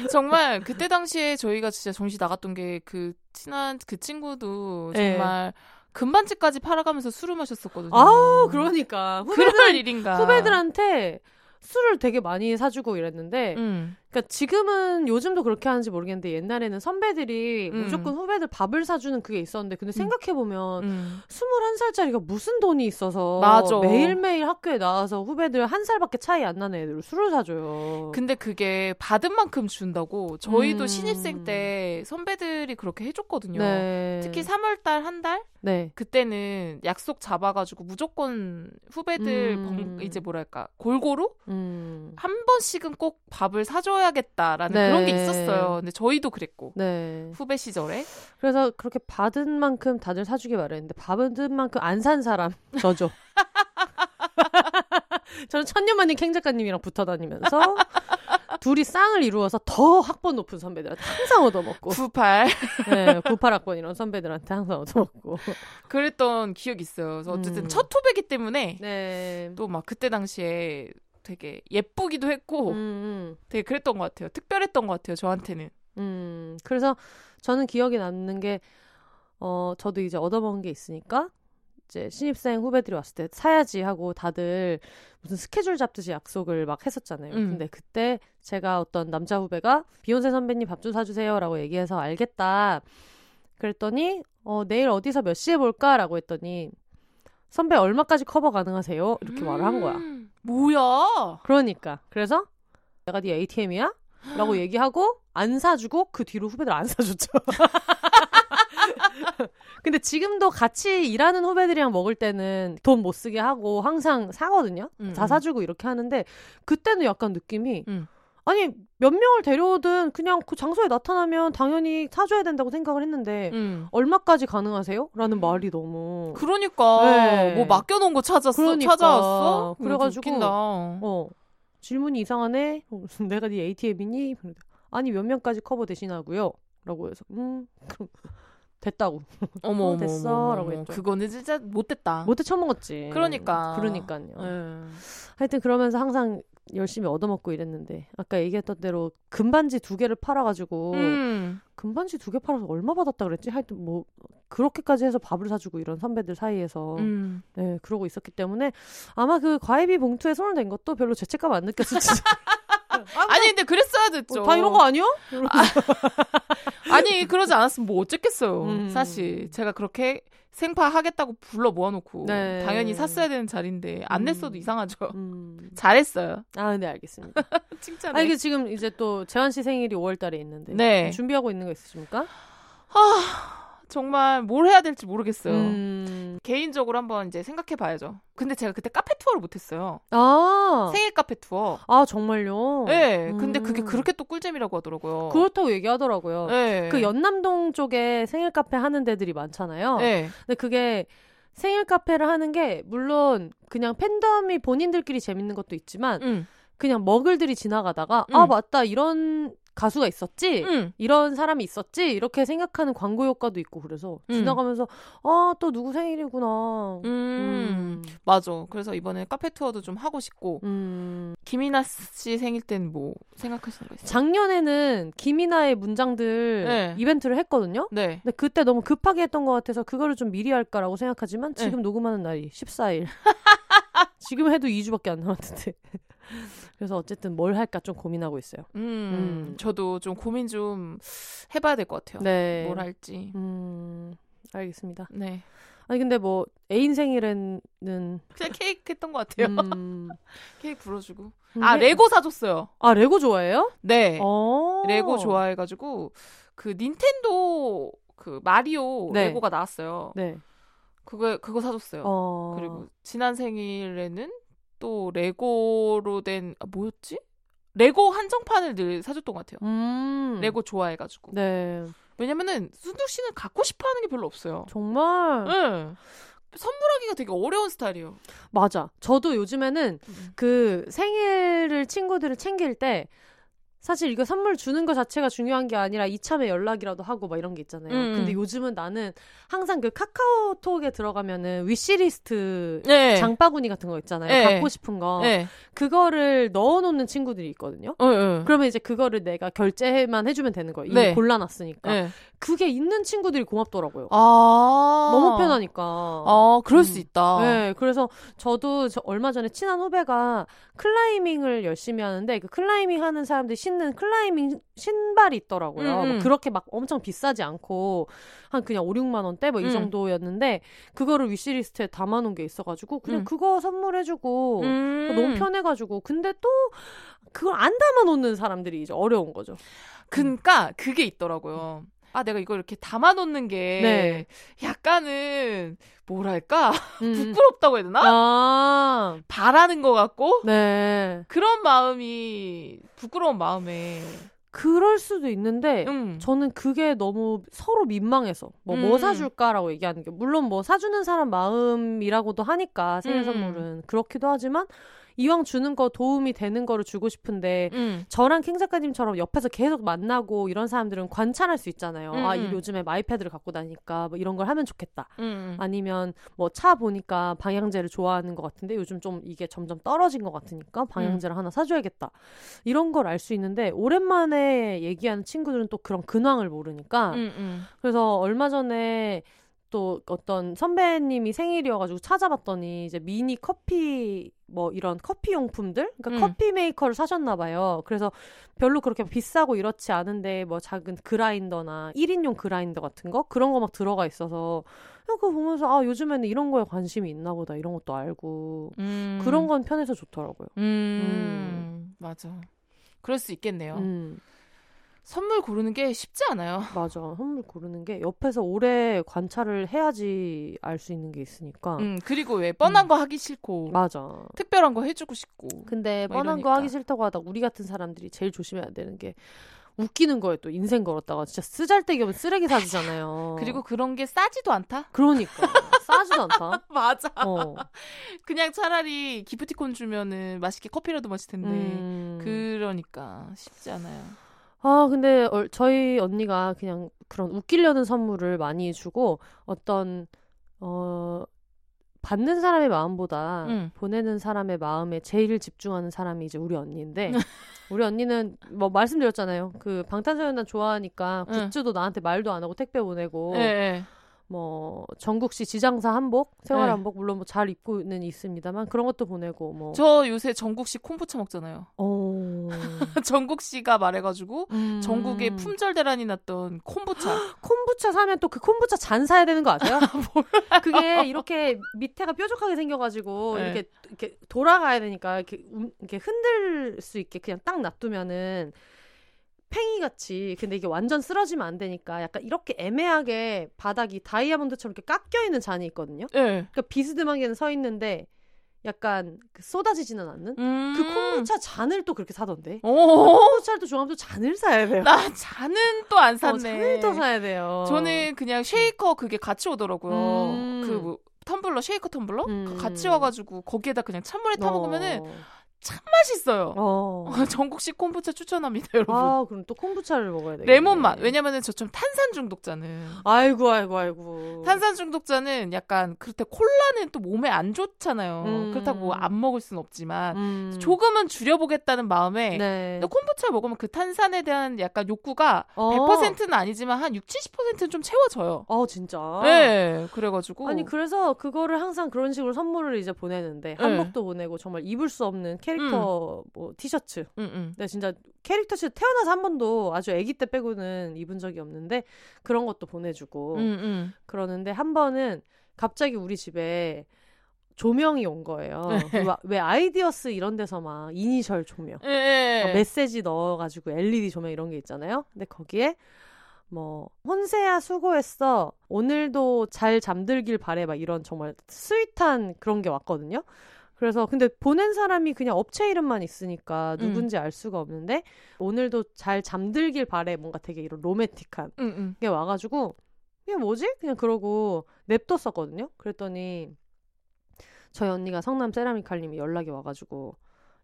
정말 그때 당시에 저희가 진짜 정신 나갔던 게 그 친한 그 친구도 네. 정말 금반지까지 팔아가면서 술을 마셨었거든요. 아우 그러니까 그럴 후배들 일인가. 후배들한테 술을 되게 많이 사주고 이랬는데 음. 그러니까 지금은 요즘도 그렇게 하는지 모르겠는데 옛날에는 선배들이 음. 무조건 후배들 밥을 사주는 그게 있었는데 근데 생각해 보면 음. 21살짜리가 무슨 돈이 있어서 맞아. 매일매일 학교에 나와서 후배들 한 살밖에 차이 안 나는 애들 술을 사줘요. 근데 그게 받은 만큼 준다고 저희도 음. 신입생 때 선배들이 그렇게 해 줬거든요. 네. 특히 3월 달 한 달? 네. 그때는 약속 잡아 가지고 무조건 후배들 음. 번- 이제 뭐랄까 골고루 음. 한 번씩은 꼭 밥을 사줘야 겠다라는 네. 그런 게 있었어요. 근데 저희도 그랬고 네. 후배 시절에 그래서 그렇게 받은 만큼 다들 사주기 마련인데 받은 만큼 안 산 사람 저죠. 저는 천년만년 캥 작가님이랑 붙어 다니면서 둘이 쌍을 이루어서 더 학번 높은 선배들한테 항상 얻어먹고 98 네, 98학번 이런 선배들한테 항상 얻어먹고 그랬던 기억이 있어요. 그래서 어쨌든 음. 첫 후배기 때문에 네. 또 막 그때 당시에 되게 예쁘기도 했고 음, 음, 되게 그랬던 것 같아요. 특별했던 것 같아요. 저한테는. 음. 그래서 저는 기억에 남는 게 어, 저도 이제 얻어먹은 게 있으니까 이제 신입생 후배들이 왔을 때 사야지 하고 다들 무슨 스케줄 잡듯이 약속을 막 했었잖아요. 음. 근데 그때 제가 어떤 남자 후배가 비욘세 선배님 밥 좀 사주세요라고 얘기해서 알겠다. 그랬더니 어, 내일 어디서 몇 시에 볼까라고 했더니 선배 얼마까지 커버 가능하세요? 이렇게 말을 한 거야. 음, 뭐야? 그러니까 그래서 내가 네 ATM이야? 라고 얘기하고 안 사주고 그 뒤로 후배들 안 사줬죠. 근데 지금도 같이 일하는 후배들이랑 먹을 때는 돈 못 쓰게 하고 항상 사거든요. 음, 다 음. 사주고 이렇게 하는데 그때는 약간 느낌이 음. 아니 몇 명을 데려오든 그냥 그 장소에 나타나면 당연히 사줘야 된다고 생각을 했는데 음. 얼마까지 가능하세요? 라는 말이 너무 그러니까 네. 뭐 맡겨놓은 거 찾았어 그러니까. 찾아왔어 그래가지고 웃긴다. 어 질문이 이상하네. 내가 네 ATM이니? 아니 몇 명까지 커버 되시나고요? 라고 해서 음 그럼 됐다고 어머 어, 됐어라고 했죠. 그거는 진짜 못됐다. 못해 처먹었지. 그러니까. 그러니까요. 예. 하여튼 그러면서 항상 열심히 얻어먹고 이랬는데 아까 얘기했던 대로 금반지 두 개를 팔아가지고 음. 금반지 두 개 팔아서 얼마 받았다 그랬지? 하여튼 뭐 그렇게까지 해서 밥을 사주고 이런 선배들 사이에서 음. 네 그러고 있었기 때문에 아마 그 과외비 봉투에 손을 댄 것도 별로 죄책감 안 느꼈을지. 아니 근데 그랬어야 됐죠. 어, 다 이런 거 아니야? 아 니 그러지 않았으면 뭐 어쨌겠어요. 음. 사실 제가 그렇게 생파 하겠다고 불러 모아놓고 네. 당연히 샀어야 되는 자리인데 안 음. 냈어도 이상하죠. 음. 잘했어요. 아, 네, 알겠습니다. 칭찬해. 아, 이게 지금 이제 또 재환 씨 생일이 5월 달에 있는데. 네. 준비하고 있는 거 있으십니까? 정말 뭘 해야 될지 모르겠어요. 음. 개인적으로 한번 이제 생각해 봐야죠. 근데 제가 그때 카페 투어를 못했어요. 아. 생일 카페 투어. 아, 정말요? 네. 근데 음. 그게 그렇게 또 꿀잼이라고 하더라고요. 그렇다고 얘기하더라고요. 네. 그 연남동 쪽에 생일 카페 하는 데들이 많잖아요. 네. 근데 그게 생일 카페를 하는 게 물론 그냥 팬덤이 본인들끼리 재밌는 것도 있지만 응. 그냥 먹을들이 지나가다가 음. 아 맞다 이런 가수가 있었지 응. 이런 사람이 있었지 이렇게 생각하는 광고 효과도 있고 그래서 음. 지나가면서 아 또 누구 생일이구나. 음. 맞아. 그래서 이번에 카페 투어도 좀 하고 싶고 음. 김이나 씨 생일 때는 뭐 생각하시는 거 있어요? 작년에는 김이나의 문장들 네. 이벤트를 했거든요. 네. 근데 그때 너무 급하게 했던 것 같아서 그거를 좀 미리 할까라고 생각하지만 네. 지금 녹음하는 날이 14일. 지금 해도 2주밖에 안 남았는데. 그래서 어쨌든 뭘 할까 좀 고민하고 있어요. 음, 음. 저도 좀 고민 좀 해봐야 될 것 같아요. 네. 뭘 할지. 음, 알겠습니다. 네. 아니 근데 뭐 애인 생일에는 그냥 케이크 했던 것 같아요. 음, 케이크 불어주고. 아 근데- 레고 사줬어요. 아 레고 좋아해요? 네. 어. 레고 좋아해가지고 그 닌텐도 그 마리오 네. 레고가 나왔어요. 네. 그거 그거 사줬어요. 어. 그리고 지난 생일에는 또 레고로 된 아, 뭐였지? 레고 한정판을 늘 사줬던 것 같아요. 음. 레고 좋아해가지고. 네. 왜냐면은 순두 씨는 갖고 싶어하는 게 별로 없어요. 정말 응. 선물하기가 되게 어려운 스타일이에요. 맞아. 저도 요즘에는 음. 그 생일을 친구들을 챙길 때 사실 이거 선물 주는 것 자체가 중요한 게 아니라 이참에 연락이라도 하고 막 이런 게 있잖아요. 음. 근데 요즘은 나는 항상 그 카카오톡에 들어가면은 위시리스트 네. 장바구니 같은 거 있잖아요. 네. 갖고 싶은 거. 네. 그거를 넣어놓는 친구들이 있거든요. 어, 어. 그러면 이제 그거를 내가 결제만 해주면 되는 거예요. 이미 네. 골라놨으니까. 네. 그게 있는 친구들이 고맙더라고요. 아. 너무 편하니까. 아, 그럴 수 음. 있다. 네, 그래서 저도 저 얼마 전에 친한 후배가 클라이밍을 열심히 하는데 그 클라이밍 하는 사람들이 신는 클라이밍 신발이 있더라고요. 음, 음. 뭐 그렇게 막 엄청 비싸지 않고 한 그냥 5, 6만 원대 뭐이 음. 정도였는데 그거를 wish list에 담아 놓은 게 있어 가지고 그냥 음. 그거 선물해 주고 음. 너무 편해 가지고 근데 또 그걸 안 담아 놓는 사람들이 이제 어려운 거죠. 그니까 그게 있더라고요. 아, 내가 이걸 이렇게 담아놓는 게 네. 약간은 뭐랄까 음. 부끄럽다고 해야 되나? 아, 바라는 것 같고 네. 그런 마음이 부끄러운 마음에 그럴 수도 있는데 음. 저는 그게 너무 서로 민망해서 뭐뭐 음. 사줄까라고 얘기하는 게 물론 뭐 사주는 사람 마음이라고도 하니까 생일 음. 선물은 그렇기도 하지만 이왕 주는 거 도움이 되는 거를 주고 싶은데 음. 저랑 캥 작가님처럼 옆에서 계속 만나고 이런 사람들은 관찰할 수 있잖아요. 음, 아, 이 음. 요즘에 아이패드를 갖고 다니까 뭐 이런 걸 하면 좋겠다. 음. 아니면 뭐 차 보니까 방향제를 좋아하는 것 같은데 요즘 좀 이게 점점 떨어진 것 같으니까 방향제를 하나 사줘야겠다. 이런 걸 알 수 있는데 오랜만에 얘기하는 친구들은 또 그런 근황을 모르니까 음, 음. 그래서 얼마 전에 또 어떤 선배님이 생일이어가지고 찾아봤더니 이제 미니 커피 뭐 이런 커피 용품들 그러니까 음. 커피 메이커를 사셨나 봐요. 그래서 별로 그렇게 비싸고 이렇지 않은데 뭐 작은 그라인더나 1인용 그라인더 같은 거 그런 거 막 들어가 있어서 그거 보면서 아 요즘에는 이런 거에 관심이 있나 보다 이런 것도 알고 음. 그런 건 편해서 좋더라고요. 음. 맞아. 그럴 수 있겠네요. 음 선물 고르는 게 쉽지 않아요. 맞아 선물 고르는 게 옆에서 오래 관찰을 해야지 알 수 있는 게 있으니까 음, 그리고 왜 뻔한 음. 거 하기 싫고 맞아. 특별한 거 해주고 싶고. 근데 뭐 뻔한 거 이러니까. 하기 싫다고 하다 우리 같은 사람들이 제일 조심해야 되는 게 웃기는 거에 또 인생 걸었다가 진짜 쓰잘데기 없는 쓰레기 사지잖아요. 그리고 그런 게 싸지도 않다. 그러니까 싸지도 않다. 맞아. 어. 그냥 차라리 기프티콘 주면은 맛있게 커피라도 마실 텐데. 음. 그러니까 쉽지 않아요. 아 근데 얼- 저희 언니가 그냥 그런 웃기려는 선물을 많이 주고 어떤 어 받는 사람의 마음보다 음. 보내는 사람의 마음에 제일 집중하는 사람이 이제 우리 언니인데 우리 언니는 뭐 말씀드렸잖아요. 그 방탄소년단 좋아하니까 응. 굿즈도 나한테 말도 안 하고 택배 보내고 예, 예. 뭐 전국시 지장사 한복, 생활 네. 한복 물론 뭐 잘 입고는 있습니다만 그런 것도 보내고 뭐 저 요새 전국식 콤부차 먹잖아요. 어. 전국씨가 말해가지고 음. 전국에 품절 대란이 났던 콤부차. 콤부차 사면 또 그 콤부차 잔 사야 되는 거 아세요? 그게 이렇게 밑에가 뾰족하게 생겨가지고 네. 이렇게 이렇게 돌아가야 되니까 이렇게, 움- 이렇게 흔들 수 있게 그냥 딱 놔두면은 팽이 같이 근데 이게 완전 쓰러지면 안 되니까 약간 이렇게 애매하게 바닥이 다이아몬드처럼 이렇게 깎여 있는 잔이 있거든요. 예. 그러니까 비스듬하게는 서 있는데 약간 그 쏟아지지는 않는 음. 그 콤부차 잔을 또 그렇게 사던데. 오. 콤부차를 또 좋아하면 또 잔을 사야 돼요. 나 잔은 또안 어, 샀네. 잔을 또 사야 돼요. 저는 그냥 쉐이커 그게 같이 오더라고요. 음. 그 뭐, 텀블러 쉐이커 텀블러 음. 같이 와가지고 거기에다 그냥 찬물에 타 먹으면은 어. 참 맛있어요. 어. 전국식 콤부차 추천합니다, 여러분. 아, 그럼 또 콤부차를 먹어야 돼. 레몬 맛. 왜냐면은 저좀 탄산 중독자는. 아이고, 아이고, 아이고. 탄산 중독자는 약간 그렇다 콜라는 또 몸에 안 좋잖아요. 음. 그렇다고 뭐 안 먹을 순 없지만 음. 조금은 줄여보겠다는 마음에 네. 근데 콤부차 먹으면 그 탄산에 대한 약간 욕구가 어. 100%는 아니지만 한 6, 70%는 좀 채워져요. 어, 진짜. 네, 그래가지고 아니 그래서 그거를 항상 그런 식으로 선물을 이제 보내는데 네. 한복도 보내고 정말 입을 수 없는 캐 릭터 뭐 티셔츠. 응, 응. 내가 진짜 캐릭터 티셔츠 태어나서 한 번도 아주 아기 때 빼고는 입은 적이 없는데 그런 것도 보내주고 응, 응. 그러는데 한 번은 갑자기 우리 집에 조명이 온 거예요. 네. 왜- 왜 아이디어스 이런 데서 막 이니셜 조명. 어, 메시지 넣어가지고 LED 조명 이런 게 있잖아요. 근데 거기에 뭐 혼세야 수고했어. 오늘도 잘 잠들길 바래. 막 이런 정말 스윗한 그런 게 왔거든요. 그래서 근데 보낸 사람이 그냥 업체 이름만 있으니까 음. 누군지 알 수가 없는데 오늘도 잘 잠들길 바래. 뭔가 되게 이런 로맨틱한 응, 응. 게 와가지고 이게 뭐지? 그냥 그러고 냅뒀었거든요. 그랬더니 저희 언니가 성남 세라미칼님이 연락이 와가지고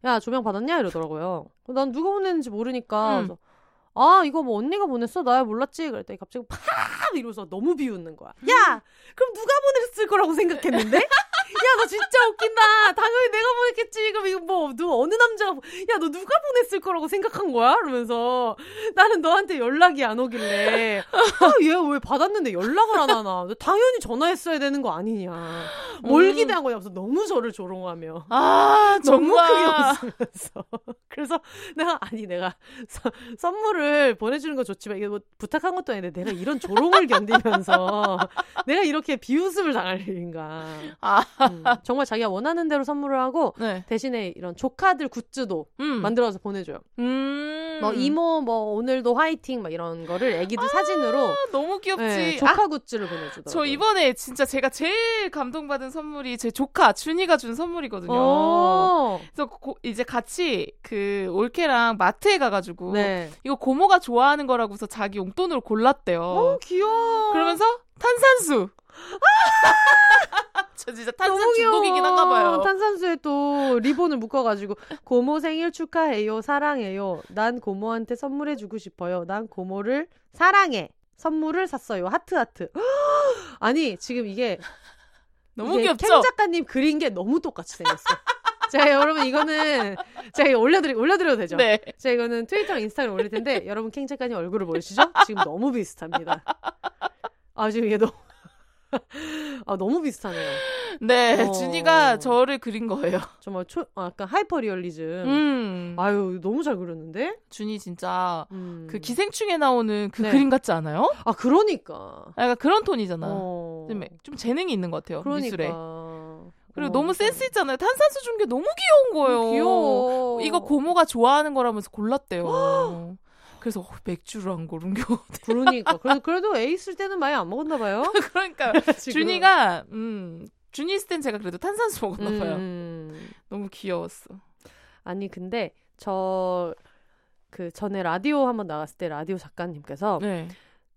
야 조명 받았냐 이러더라고요. 난 누가 보냈는지 모르니까 음. 아 이거 뭐 언니가 보냈어? 나야 몰랐지. 그랬더니 갑자기 팍 이러면서 너무 비웃는 거야. 야 그럼 누가 보냈을 거라고 생각했는데? 야 너 진짜 웃긴다. 당연히 내가 보냈겠지. 그럼 이거 뭐 누 어느 남자가 야 너 누가 보냈을 거라고 생각한 거야? 그러면서 나는 너한테 연락이 안 오길래 아, 얘왜 받았는데 연락을 안 하나? 당연히 전화했어야 되는 거 아니냐. 뭘 음. 기대한 거냐. 서 너무 저를 조롱하며. 아, 너무 정말. 크게 웃으면서. 그래서 내가, 아니, 내가 서- 선물을 보내주는 거 좋지만, 이게 뭐 부탁한 것도 아닌데, 내가 이런 조롱을 견디면서, 내가 이렇게 비웃음을 당할 일인가. 아, 음, 정말 자기가 원하는 대로 선물을 하고, 네. 대신에 이런 조카들 굿즈도 음. 만들어서 보내줘요. 음. 뭐, 이모, 뭐, 오늘도 화이팅, 막 이런 거를 애기들 사진으로, 아, 너무 귀엽지. 네, 아, 조카 굿즈를 보내주더라고요. 저 이번에 진짜 제가 제일 감동받은 선물이 제 조카 준이가 준 선물이거든요. 어. 그래서 고- 이제 같이 그 올케랑 마트에 가가지고 네. 이거 고모가 좋아하는 거라고서 자기 용돈으로 골랐대요. 어, 귀여워. 그러면서 탄산수. 저 진짜 탄산. 중독이긴 한가 봐요. 탄산수에 또 리본을 묶어가지고 고모 생일 축하해요 사랑해요 난 고모한테 선물해주고 싶어요 난 고모를 사랑해 선물을 샀어요 하트 하트 아니 지금 이게 너무 이게 귀엽죠? 캥 작가님 그린 게 너무 똑같이 생겼어 제가 여러분 이거는 제가 이거 올려드리 올려드려도 되죠? 네. 제가 이거는 트위터랑 인스타그램 올릴 텐데 여러분 캥 작가님 얼굴을 보여주시죠? 지금 너무 비슷합니다. 아 지금 이게 너무 아 너무 비슷하네요. 네, 어. 준이가 저를 그린 거예요. 정말 초 아, 약간 하이퍼 리얼리즘. 음. 아유 너무 잘 그렸는데? 준이 진짜 음. 그 기생충에 나오는 그 네. 그림 같지 않아요? 아 그러니까. 약간 그런 톤이잖아. 어. 좀, 좀 재능이 있는 것 같아요. 그러니까. 미술에. 그리고 어, 너무. 센스 있잖아요. 탄산수 준 게 너무 귀여운 거예요. 귀여워. 이거 고모가 좋아하는 거라면서 골랐대요. 그래서 어, 맥주를 안 고른 게 어디. 그러니까. 그래도 그래도 A 있을 때는 많이 안 먹었나 봐요. 그러니까. 준이가 음 준이 있을 땐 제가 그래도 탄산수 먹었나 봐요. 음. 너무 귀여웠어. 아니 근데 저 그 전에 라디오 한번 나갔을 때 라디오 작가님께서 네.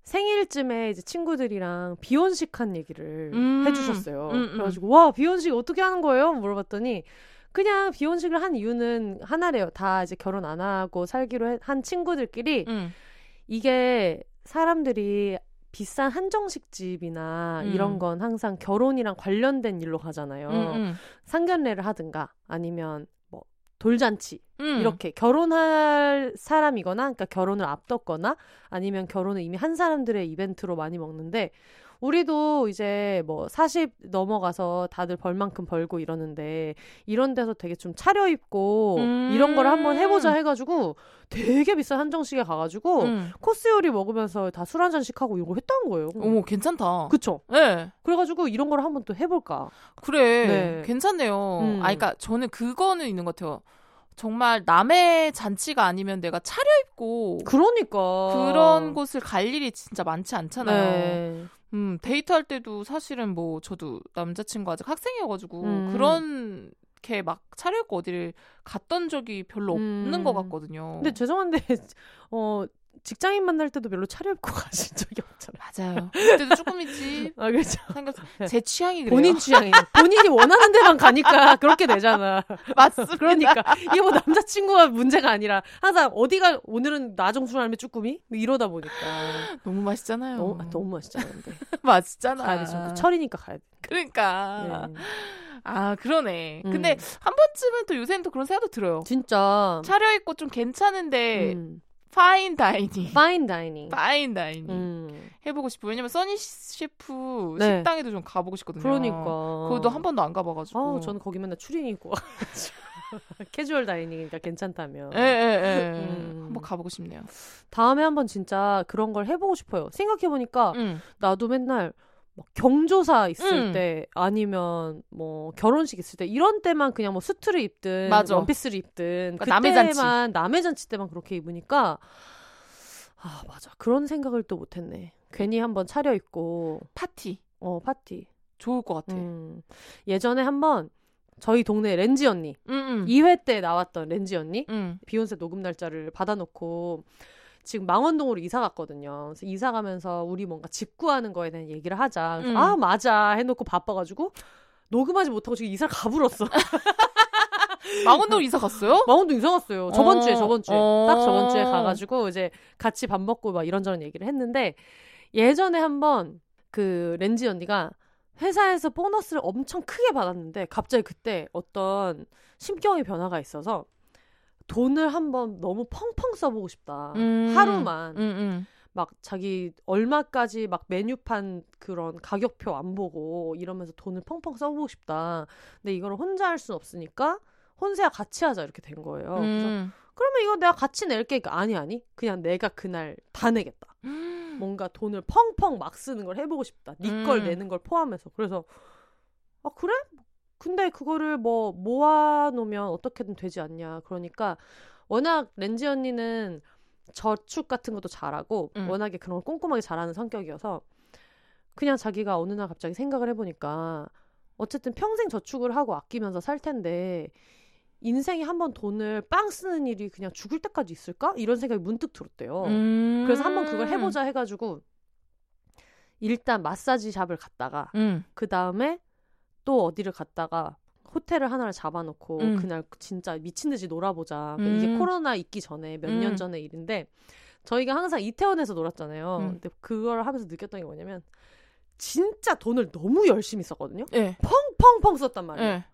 생일쯤에 이제 친구들이랑 비혼식한 얘기를 음, 해주셨어요. 음, 음. 그래가지고 와 비혼식 어떻게 하는 거예요? 물어봤더니 그냥 비혼식을 한 이유는 하나래요. 다 이제 결혼 안 하고 살기로 해- 한 친구들끼리 음. 이게 사람들이 비싼 한정식 집이나 음. 이런 건 항상 결혼이랑 관련된 일로 가잖아요. 음, 음. 상견례를 하든가 아니면 뭐 돌잔치 음. 이렇게 결혼할 사람이거나 그러니까 결혼을 앞뒀거나 아니면 결혼을 이미 한 사람들의 이벤트로 많이 먹는데 우리도 이제 뭐 40 넘어가서 다들 벌만큼 벌고 이러는데 이런 데서 되게 좀 차려입고 음. 이런 걸 한번 해보자 해가지고 되게 비싼 한정식에 가가지고 음. 코스 요리 먹으면서 다 술 한 잔씩 하고 이걸 했다는 거예요. 어머 괜찮다. 그쵸? 네. 그래가지고 이런 걸 한번 또 해볼까. 그래. 네. 괜찮네요. 음. 아, 그니까 저는 그거는 있는 것 같아요. 정말 남의 잔치가 아니면 내가 차려입고 그러니까. 그런 곳을 갈 일이 진짜 많지 않잖아요. 네. 음, 데이트할 때도 사실은 뭐 저도 남자친구 아직 학생이어가지고 음. 그렇게 막 차려입고 어디를 갔던 적이 별로 없는 음. 것 같거든요. 근데 죄송한데 어 직장인 만날 때도 별로 차려입고 가신 적이 없잖아요. 맞아요. 그때도 조금 있지. 아 그렇죠. 생각 제 취향이 그래요. 본인 취향이 본인이 원하는 데만 가니까 그렇게 되잖아. 맞습니다. 그러니까 이게 뭐 남자친구가 문제가 아니라 항상 어디가 오늘은 나정순 할매 쭈꾸미 뭐 이러다 보니까 너무 맛있잖아요. 너무, 아, 너무 맛있잖아요. 근데 맛있잖아. 가야. 그 철이니까 가야 돼. 그러니까. 네. 아, 그러네. 음. 근데 한 번쯤은 또 요새는 또 그런 생각도 들어요. 진짜 차려입고 좀 괜찮은데 음. fine dining. fine dining. fine dining. 음. 해보고 싶어. 왜냐면 써니 셰프 네. 식당에도 좀 가보고 싶거든요. 그러니까. 그것도 한 번도 안 가봐가지고. 아우 저는 거기 맨날 추리닝 입고 와가지고 casual dining이니까 괜찮다면. 예, 예, 예. 음. 한번 가보고 싶네요. 다음에 한번 진짜 그런 걸 해보고 싶어요. 생각해보니까 응. 나도 맨날 막 경조사 있을 음. 때 아니면 뭐 결혼식 있을 때 이런 때만 그냥 뭐 수트를 입든 맞아. 원피스를 입든 그러니까 남의 잔치. 남의 잔치 때만 그렇게 입으니까 아 맞아 그런 생각을 또 못했네. 괜히 한번 차려입고 파티. 어 파티. 좋을 것 같아. 음. 예전에 한번 저희 동네 렌지 언니 응, 응. 2회 때 나왔던 렌지 언니 응. 비욘세 녹음 날짜를 받아놓고 지금 망원동으로 이사 갔거든요. 그래서 이사 가면서 우리 뭔가 직구하는 거에 대한 얘기를 하자. 그래서 음. 아 맞아 해놓고 바빠가지고 녹음하지 못하고 지금 이사를 가불었어. 망원동 이사 갔어요? 망원동 이사 갔어요. 저번 어. 주에 저번 주에 어. 딱 저번 주에 가가지고 이제 같이 밥 먹고 막 이런저런 얘기를 했는데 예전에 한번 그 렌지 언니가 회사에서 보너스를 엄청 크게 받았는데 갑자기 그때 어떤 심경의 변화가 있어서 돈을 한번 너무 펑펑 써보고 싶다. 음. 하루만 응, 응. 막 자기 얼마까지 막 메뉴판 그런 가격표 안 보고 이러면서 돈을 펑펑 써보고 싶다. 근데 이걸 혼자 할 수는 없으니까 혼세와 같이 하자 이렇게 된 거예요. 그래서 음. 그러면 이거 내가 같이 낼게. 그러니까 아니 아니 그냥 내가 그날 다 내겠다. 뭔가 돈을 펑펑 막 쓰는 걸 해보고 싶다. 네걸 음. 내는 걸 포함해서. 그래서 아 그래? 근데 그거를 뭐 모아놓으면 어떻게든 되지 않냐. 그러니까 워낙 렌지 언니는 저축 같은 것도 잘하고 음. 워낙에 그런 걸 꼼꼼하게 잘하는 성격이어서 그냥 자기가 어느 날 갑자기 생각을 해보니까 어쨌든 평생 저축을 하고 아끼면서 살 텐데 인생에 한 번 돈을 빵 쓰는 일이 그냥 죽을 때까지 있을까? 이런 생각이 문득 들었대요. 음. 그래서 한번 그걸 해보자 해가지고 일단 마사지 샵을 갔다가 응. 그 다음에 또 어디를 갔다가 호텔을 하나를 잡아놓고 음. 그날 진짜 미친 듯이 놀아보자. 이게 음. 코로나 있기 전에 몇년 음. 전의 일인데 저희가 항상 이태원에서 놀았잖아요. 음. 근데 그걸 하면서 느꼈던 게 뭐냐면 진짜 돈을 너무 열심히 썼거든요. 예. 펑펑펑 썼단 말이에요. 예.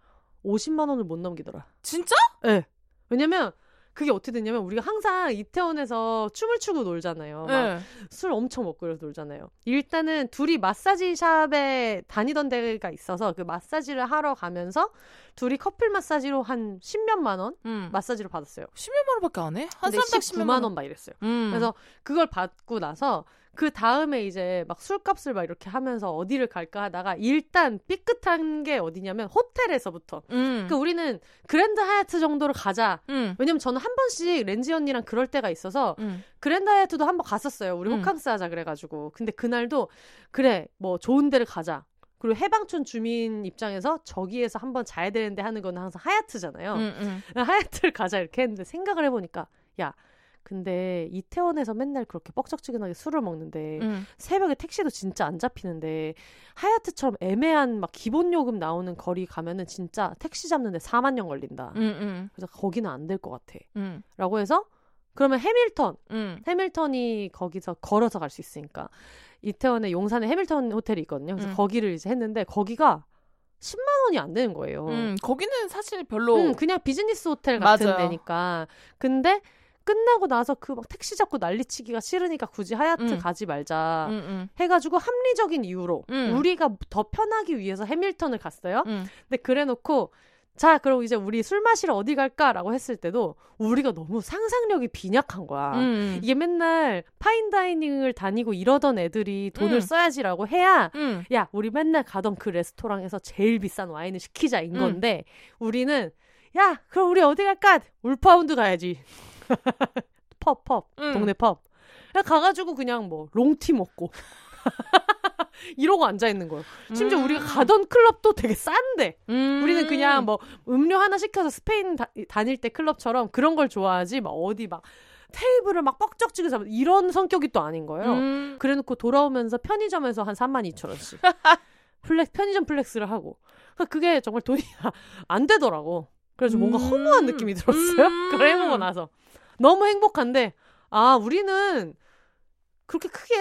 50만 원을 못 넘기더라. 진짜? 네. 왜냐면 그게 어떻게 됐냐면 우리가 항상 이태원에서 춤을 추고 놀잖아요. 막 예. 술 엄청 먹고 그래서 놀잖아요. 일단은 둘이 마사지 샵에 다니던 데가 있어서 그 마사지를 하러 가면서 둘이 커플 마사지로 한 10몇만 원 음. 마사지를 받았어요. 10몇만 원밖에 안 해? 한 사람당 19만 10만 원 막 이랬어요. 음. 그래서 그걸 받고 나서 그 다음에 이제 막 술값을 막 이렇게 하면서 어디를 갈까 하다가 일단 삐끗한 게 어디냐면 호텔에서부터. 음. 그 우리는 그랜드 하얏트 정도로 가자. 음. 왜냐면 저는 한 번씩 렌지 언니랑 그럴 때가 있어서 음. 그랜드 하얏트도 한 번 갔었어요. 우리 음. 호캉스 하자 그래가지고. 근데 그날도 그래 뭐 좋은 데를 가자. 그리고 해방촌 주민 입장에서 저기에서 한번 자야 되는데 하는 거는 항상 하얏트잖아요. 음. 음. 하얏트를 가자 이렇게 했는데 생각을 해보니까 야 근데 이태원에서 맨날 그렇게 뻑적지근하게 술을 먹는데 음. 새벽에 택시도 진짜 안 잡히는데 하얏트처럼 애매한 막 기본 요금 나오는 거리 가면은 진짜 택시 잡는데 4만 년 걸린다. 음. 음. 그래서 거기는 안 될 것 같아. 음. 라고 해서 그러면 해밀턴 음. 해밀턴이 거기서 걸어서 갈 수 있으니까 이태원에 용산에 해밀턴 호텔이 있거든요. 그래서 음. 거기를 이제 했는데 거기가 10만 원이 안 되는 거예요. 음. 거기는 사실 별로 음, 그냥 비즈니스 호텔 같은 맞아요. 데니까. 근데 끝나고 나서 그 막 택시 잡고 난리치기가 싫으니까 굳이 하얏트 음. 가지 말자. 음. 음. 해가지고 합리적인 이유로 음. 우리가 더 편하기 위해서 해밀턴을 갔어요. 음. 근데 그래놓고 자 그럼 이제 우리 술 마시러 어디 갈까라고 했을 때도 우리가 너무 상상력이 빈약한 거야. 음. 이게 맨날 fine dining을 다니고 이러던 애들이 돈을 음. 써야지라고 해야 음. 야 우리 맨날 가던 그 레스토랑에서 제일 비싼 와인을 시키자인 음. 건데 우리는 야 그럼 우리 어디 갈까 울파운드 가야지 pub pub 음. 동네 펍 그냥 가가지고 그냥 뭐 롱티 먹고 이러고 앉아 있는 거예요. 심지어 음. 우리가 가던 클럽도 되게 싼데 음. 우리는 그냥 뭐 음료 하나 시켜서 스페인 다, 다닐 때 클럽처럼 그런 걸 좋아하지 막 어디 막 테이블을 막 뻑적지게 잡아 이런 성격이 또 아닌 거예요. 음. 그래놓고 돌아오면서 편의점에서 한 3만 2천 원씩 flex 편의점 flex를 하고 그러니까 그게 정말 돈이 안 되더라고. 그래서 뭔가 음. 허무한 느낌이 들었어요. 음. 그걸 해보고 나서 너무 행복한데 아 우리는 그렇게 크게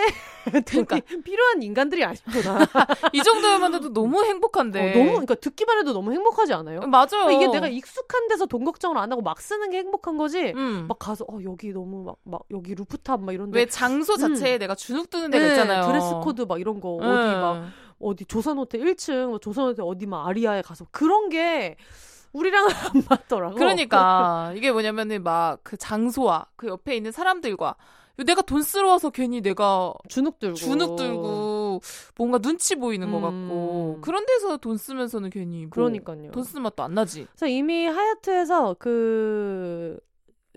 그러니까. 필요한 인간들이 아니구나. 이 정도면도 너무 행복한데. 어, 너무 그러니까 듣기만 해도 너무 행복하지 않아요? 맞아요. 그러니까 이게 내가 익숙한 데서 돈 걱정을 안 하고 막 쓰는 게 행복한 거지. 음. 막 가서 어 여기 너무 막, 막 여기 루프탑 막 이런 데 왜 장소 자체에 내가 주눅 드는 데가 네, 있잖아요. 드레스 코드 막 이런 거 어디 음. 막 어디 조선 호텔 1층 뭐 조선 호텔 어디 막 아리아에 가서 그런 게 우리랑은 안 맞더라고. 그러니까 이게 뭐냐면은 막 그 장소와 그 옆에 있는 사람들과 내가 돈스러워서 괜히 내가 주눅 들고 주눅 들고 뭔가 눈치 보이는 것 음. 같고 그런 데서 돈 쓰면서는 괜히 뭐 그러니까요. 돈 쓰는 맛도 안 나지. 그래서 이미 하얏트에서 그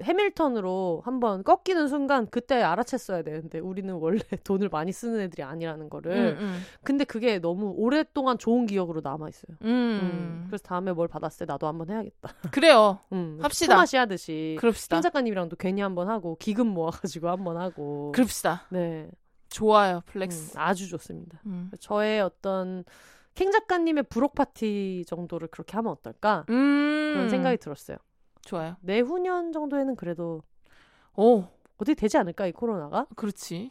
해밀턴으로 한번 꺾이는 순간 그때 알아챘어야 되는데 우리는 원래 돈을 많이 쓰는 애들이 아니라는 거를. 음, 근데 그게 너무 오랫동안 좋은 기억으로 남아 있어요. 음. 음. 음. 그래서 다음에 뭘 받았을 때 나도 한번 해야겠다. 그래요. 음. 합시다. 토마시 하듯이 그럽시다. 김 작가님이랑도 괜히 한번 하고 기금 모아가지고 한번 하고. 그럽시다. 네, 좋아요, 음, flex. 아주 좋습니다. 음. 저의 어떤 캥 작가님의 불혹 파티 정도를 그렇게 하면 어떨까 음. 그런 생각이 들었어요. 좋아요. 내후년 정도에는 그래도 오, 어떻게 되지 않을까 이 코로나가? 그렇지.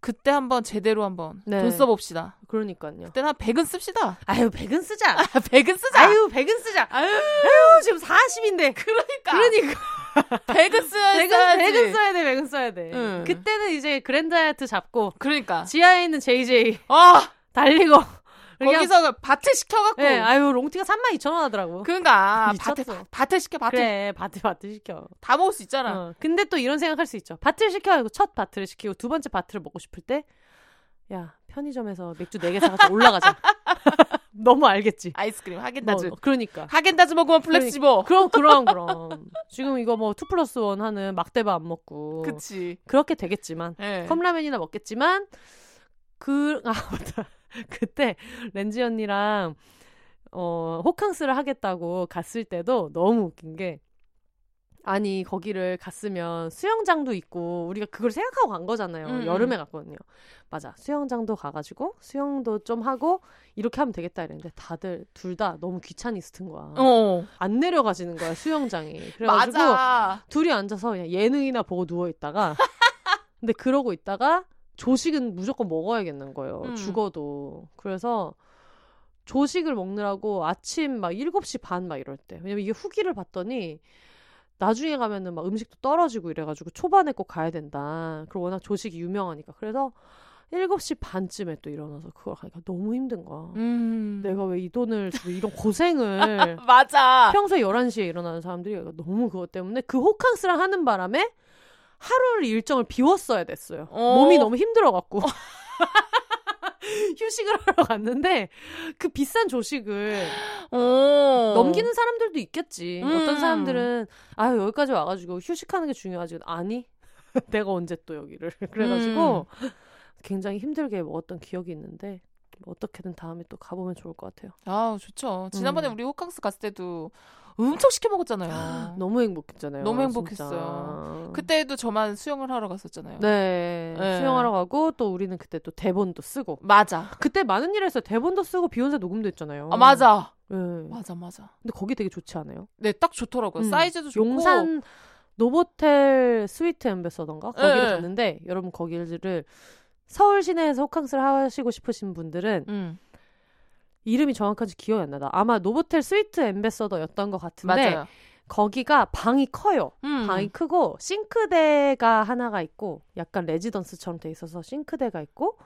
그때 한번 제대로 한번 네. 돈 써봅시다. 그러니까요. 그때는 한 100은 씁시다. 아유 백은 쓰자. 100은 쓰자. 아유 백은 쓰자. 아유, 아유 지금 40인데. 그러니까. 그러니까 100은 써야 백은 써야지. 백은 써야 돼. 백은 써야 돼. 응. 그때는 이제 그랜드 하얏트 잡고 그러니까. 지하에 있는 JJ 아, 달리고 거기서 bottle 시켜갖고. 예, 아유 롱티가 32,000원 하더라고. 그러니까 미쳤어. bottle bottle 시켜 bottle 그래 bottle bottle 시켜. 다 먹을 수 있잖아. 어. 근데 또 이런 생각할 수 있죠. bottle을 시켜가지고 첫 bottle을 시키고 두 번째 bottle을 먹고 싶을 때, 야 편의점에서 맥주 4개 사가지고 올라가자. 너무 알겠지. 아이스크림 하겐다즈. 뭐, 그러니까. 하겐다즈 먹으면 flex지 뭐. 그럼 그럼 그럼. 지금 이거 뭐 two plus one 하는 막대바 안 먹고 그치. 그렇게 되겠지만 예. 컵라면이나 먹겠지만 그 아 맞다. 그때 렌지 언니랑 어 호캉스를 하겠다고 갔을 때도 너무 웃긴 게 아니 거기를 갔으면 수영장도 있고 우리가 그걸 생각하고 간 거잖아요. 음, 여름에 음. 갔거든요. 맞아. 수영장도 가가지고 수영도 좀 하고 이렇게 하면 되겠다 이랬는데 다들 둘 다 너무 귀차니스트인 거야. 어. 안 내려가지는 거야 수영장이. 그래가지고 맞아. 둘이 앉아서 그냥 예능이나 보고 누워 있다가 근데 그러고 있다가 조식은 무조건 먹어야겠는 거예요. 음. 죽어도. 그래서 조식을 먹느라고 아침 막 7시 반 막 이럴 때. 왜냐면 이게 후기를 봤더니 나중에 가면은 막 음식도 떨어지고 이래가지고 초반에 꼭 가야 된다. 그리고 워낙 조식이 유명하니까. 그래서 7시 반쯤에 또 일어나서 그걸 가니까 너무 힘든 거야. 음. 내가 왜 이 돈을 주고 이런 고생을 맞아. 평소에 11시에 일어나는 사람들이 너무 그것 때문에 그 호캉스를 하는 바람에 하루를 일정을 비웠어야 됐어요. 어. 몸이 너무 힘들어갖고. 휴식을 하러 갔는데 그 비싼 조식을 어. 넘기는 사람들도 있겠지. 음. 어떤 사람들은 아유 여기까지 와가지고 휴식하는 게 중요하지. 아니 내가 언제 또 여기를 그래가지고 굉장히 힘들게 먹었던 기억이 있는데 뭐 어떻게든 다음에 또 가보면 좋을 것 같아요. 아, 좋죠. 지난번에 음. 우리 호캉스 갔을 때도 엄청 시켜 먹었잖아요. 너무 행복했잖아요. 너무. 행복했어요. 그때도 저만 수영을 하러 갔었잖아요. 네, 네. 수영하러 가고 또 우리는 그때 또 대본도 쓰고 맞아. 그때 많은 일 했어요. 대본도 쓰고 비욘세 녹음도 했잖아요. 아, 맞아. 네. 맞아, 맞아. 근데 거기 되게 좋지 않아요? 네, 딱 좋더라고요. 음. 사이즈도 좋고. 용산 노보텔 스위트 엠베서던가 거기를 네. 갔는데 여러분 거기를 서울 시내에서 호캉스를 하시고 싶으신 분들은 음, 이름이 정확한지 기억이 안 나다. 아마 노보텔 스위트 엠베서더였던 것 같은데 맞아요. 거기가 방이 커요. 음. 방이 크고 싱크대가 하나가 있고 약간 레지던스처럼 돼 있어서 싱크대가 있고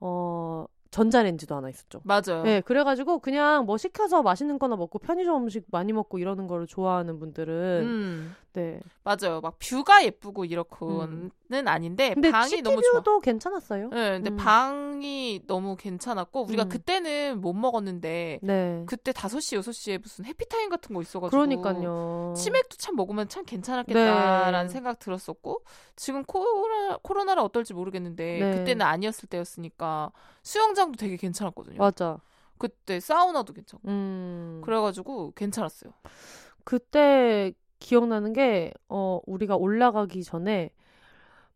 어 전자레인지도 하나 있었죠. 맞아요. 네, 그래가지고 그냥 뭐 시켜서 맛있는 거나 먹고 편의점 음식 많이 먹고 이러는 거를 좋아하는 분들은 음, 네. 맞아요. 막 뷰가 예쁘고 이렇고는 아닌데 음. 근데 방이 너무 좋아. 시티뷰도 괜찮았어요. 네, 근데 음. 방이 너무 괜찮았고 우리가 음. 그때는 못 먹었는데 네. 그때 5시, 6시에 무슨 해피타임 같은 거 있어가지고 그러니까요. 치맥도 참 먹으면 참 괜찮았겠다라는 네. 생각 들었었고 지금 코로나 코로나라 어떨지 모르겠는데 네. 그때는 아니었을 때였으니까 수영장도 되게 괜찮았거든요. 맞아. 그때 사우나도 괜찮고 음. 그래가지고 괜찮았어요. 그때 기억나는 게, 어, 우리가 올라가기 전에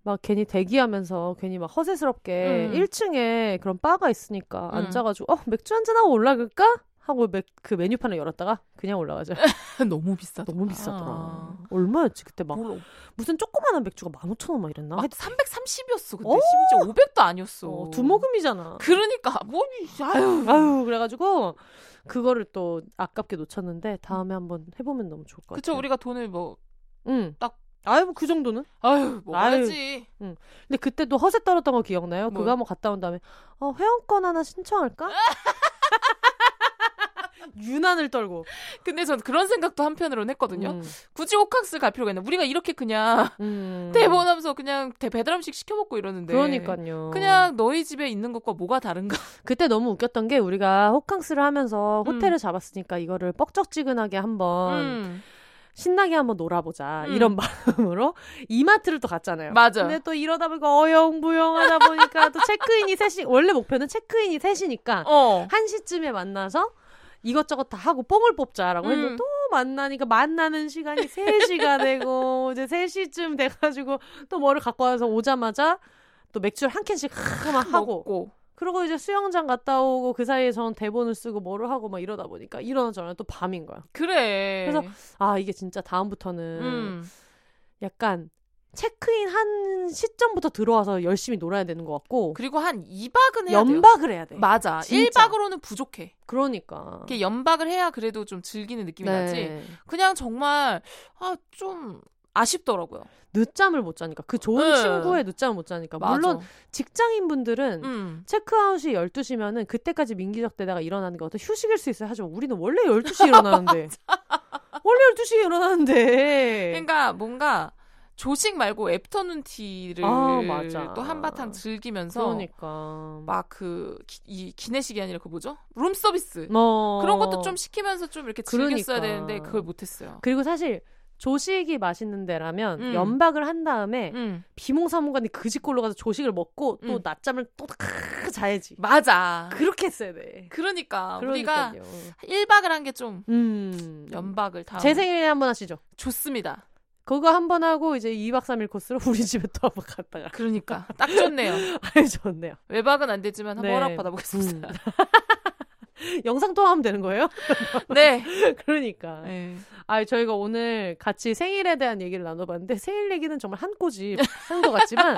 막 괜히 대기하면서 괜히 막 허세스럽게 음. 1층에 그런 바가 있으니까 음. 앉아가지고, 어, 맥주 한잔하고 올라갈까? 하고 맥, 그 메뉴판을 열었다가 그냥 올라가자. 너무 비싸다. 너무 비싸더라. 아. 얼마였지? 그때 막 몰라. 무슨 조그만한 맥주가 15,000원 막 이랬나? 아, 하여튼 330이었어 그때 어? 심지어 500도 아니었어. 어, 두 모금이잖아. 그러니까 뭐 아유 아유, 그래가지고 그거를 또 아깝게 놓쳤는데 다음에 한번 해보면 너무 좋을 것 그쵸 같아요. 우리가 돈을 뭐 응. 딱- 아유, 뭐 그 정도는? 아유 아유. 먹어야지. 근데 그때 또 허세 떨었던 거 기억나요? 뭐요? 그거 한번 갔다 온 다음에 어, 회원권 하나 신청할까? 유난을 떨고. 근데 전 그런 생각도 한편으로는 했거든요. 음, 굳이 호캉스 갈 필요가 있나? 우리가 이렇게 그냥 음. 대본하면서 그냥 대- 배달 음식 시켜 먹고 이러는데. 그러니까요. 그냥 너희 집에 있는 것과 뭐가 다른가? 그때 너무 웃겼던 게 우리가 호캉스를 하면서 음. 호텔을 잡았으니까 이거를 뻑적지근하게 한번 음, 신나게 한번 놀아보자 음. 이런 마음으로 이마트를 또 갔잖아요. 맞아. 근데 또 이러다 보니까 어영부영하다 보니까 또 체크인이 셋이 원래 목표는 체크인이 셋이니까 어. 한 시쯤에 만나서 이것저것 다 하고 뽕을 뽑자라고 음. 했는데 또 만나니까 만나는 시간이 3시가 되고 이제 3시쯤 돼가지고 또 뭐를 갖고 와서 오자마자 또 맥주를 한 캔씩 막 하고 먹고. 그리고 이제 수영장 갔다 오고 그 사이에 전 대본을 쓰고 뭐를 하고 막 이러다 보니까 일어나자마자 또 밤인 거야. 그래. 그래서 아 이게 진짜 다음부터는 음. 약간 체크인 한 시점부터 들어와서 열심히 놀아야 되는 것 같고 그리고 한 2박은 해야 돼요. 연박을 해야 돼. 맞아. 진짜. 1박으로는 부족해. 그러니까. 이게 연박을 해야 그래도 좀 즐기는 느낌이 나지. 그냥 정말 아 좀 아쉽더라고요. 늦잠을 못 자니까 그 좋은 네. 친구의 늦잠을 못 자니까 맞아. 물론 직장인 분들은 음. 체크아웃이 12시면은 그때까지 민기적 대다가 일어나는 게 어떤 휴식일 수 있어요. 하지만 우리는 원래 12시에 일어나는데. 원래 12시에 일어나는데. 그러니까 뭔가 조식 말고 애프터눈 티를 아. 또 한바탕 즐기면서 그러니까. 막 그 이 기내식이 아니라 그 뭐죠? 룸 서비스 어. 그런 것도 좀 시키면서 좀 이렇게 즐겼어야 그러니까. 되는데 그걸 못했어요. 그리고 사실 조식이 맛있는 데라면 음. 연박을 한 다음에 음 비몽사몽간에 그 집골로 가서 조식을 먹고 또 음. 낮잠을 또 크- 자야지. 맞아. 그렇게 했어야 돼. 그러니까 우리가 그러니까요. 1박을 한 게좀 음. 연박을 다 제 생일에 한번 하시죠. 좋습니다. 그거 한 번 하고 이제 2박 3일 코스로 우리 집에 또 한 번 갔다가. 그러니까 딱 좋네요. 아유, 좋네요. 외박은 안 되지만 한번 네. 허락 받아보겠습니다. 음. 영상 통화하면 되는 거예요? 네. 그러니까. 네. 아, 저희가 오늘 같이 생일에 대한 얘기를 나눠봤는데 생일 얘기는 정말 한 꼬집 한 것 같지만.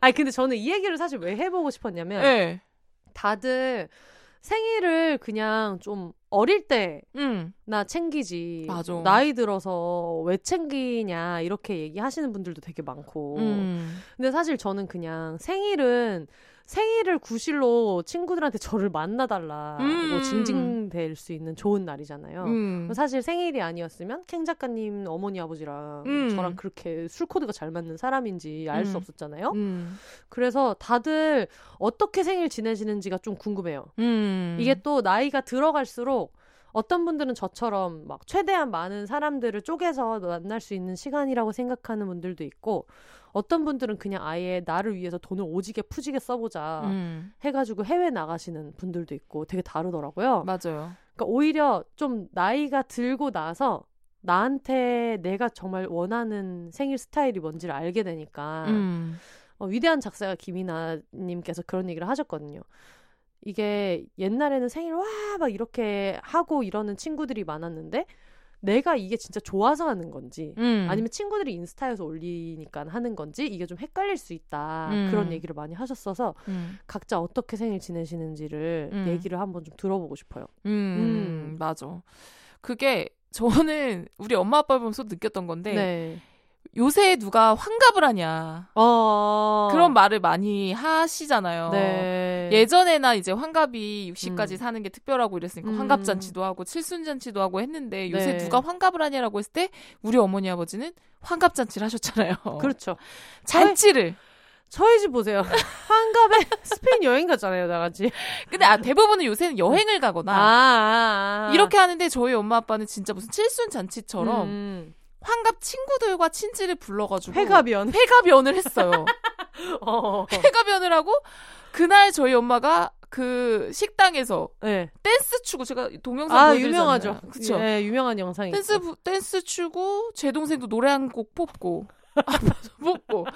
아니 근데 저는 이 얘기를 사실 왜 해보고 싶었냐면 네. 다들 생일을 그냥 좀 어릴 때 음. 나 챙기지. 맞아. 나이 들어서 왜 챙기냐 이렇게 얘기하시는 분들도 되게 많고. 음. 근데 사실 저는 그냥 생일은 생일을 구실로 친구들한테 저를 만나달라고 음. 징징댈 수 있는 좋은 날이잖아요. 음. 사실 생일이 아니었으면 캥 작가님 어머니 아버지랑 음. 저랑 그렇게 술 코드가 잘 맞는 사람인지 알수 음. 없었잖아요. 음. 그래서 다들 어떻게 생일 지내시는지가 좀 궁금해요. 음. 이게 또 나이가 들어갈수록 어떤 분들은 저처럼 막 최대한 많은 사람들을 쪼개서 만날 수 있는 시간이라고 생각하는 분들도 있고 어떤 분들은 그냥 아예 나를 위해서 돈을 오지게 푸지게 써보자 음. 해가지고 해외 나가시는 분들도 있고 되게 다르더라고요. 맞아요. 그러니까 오히려 좀 나이가 들고 나서 나한테 내가 정말 원하는 생일 스타일이 뭔지를 알게 되니까 음. 어, 위대한 작사가 김이나님께서 그런 얘기를 하셨거든요. 이게 옛날에는 생일 와 막 이렇게 하고 이러는 친구들이 많았는데 내가 이게 진짜 좋아서 하는 건지 음. 아니면 친구들이 인스타에서 올리니까 하는 건지 이게 좀 헷갈릴 수 있다 음. 그런 얘기를 많이 하셨어서 음. 각자 어떻게 생일 지내시는지를 음. 얘기를 한번 좀 들어보고 싶어요. 음. 음. 맞아. 그게 저는 우리 엄마 아빠 보면서 느꼈던 건데 네. 요새 누가 환갑을 하냐 어. 그런 말을 많이 하시잖아요. 네. 예전에나 이제 환갑이 60까지 음. 사는 게 특별하고 이랬으니까 음. 환갑 잔치도 하고 칠순 잔치도 하고 했는데 요새 네. 누가 환갑을 하냐라고 했을 때 우리 어머니 아버지는 환갑 잔치를 하셨잖아요. 그렇죠. 잔치를. 저희 집 보세요. 환갑에 스페인 여행 갔잖아요, 다 같이. 근데 아, 대부분은 요새는 여행을 가거나 아, 아. 이렇게 하는데 저희 엄마 아빠는 진짜 무슨 칠순 잔치처럼 음. 환갑 친구들과 친지를 불러가지고 회갑연. 회갑연을 했어요. 어. 회갑연을 하고 그날 저희 엄마가 그 식당에서 네. 댄스 추고 제가 동영상 아, 보여드리잖아요. 유명하죠. 그쵸? 예, 유명한 영상이 댄스. 부- 댄스 추고 제 동생도 노래 한 곡 뽑고 뽑고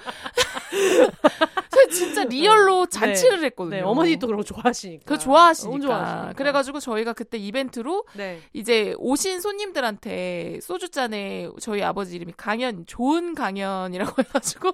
저 진짜 real로 잔치를 했거든요. 네, 어머니도 그런 거 좋아하시니까. 그 좋아하시니까. 좋아하시니까. 그래가지고 저희가 그때 이벤트로 네. 이제 오신 손님들한테 소주 잔에 저희 아버지 이름이 강연 좋은 강연이라고 해가지고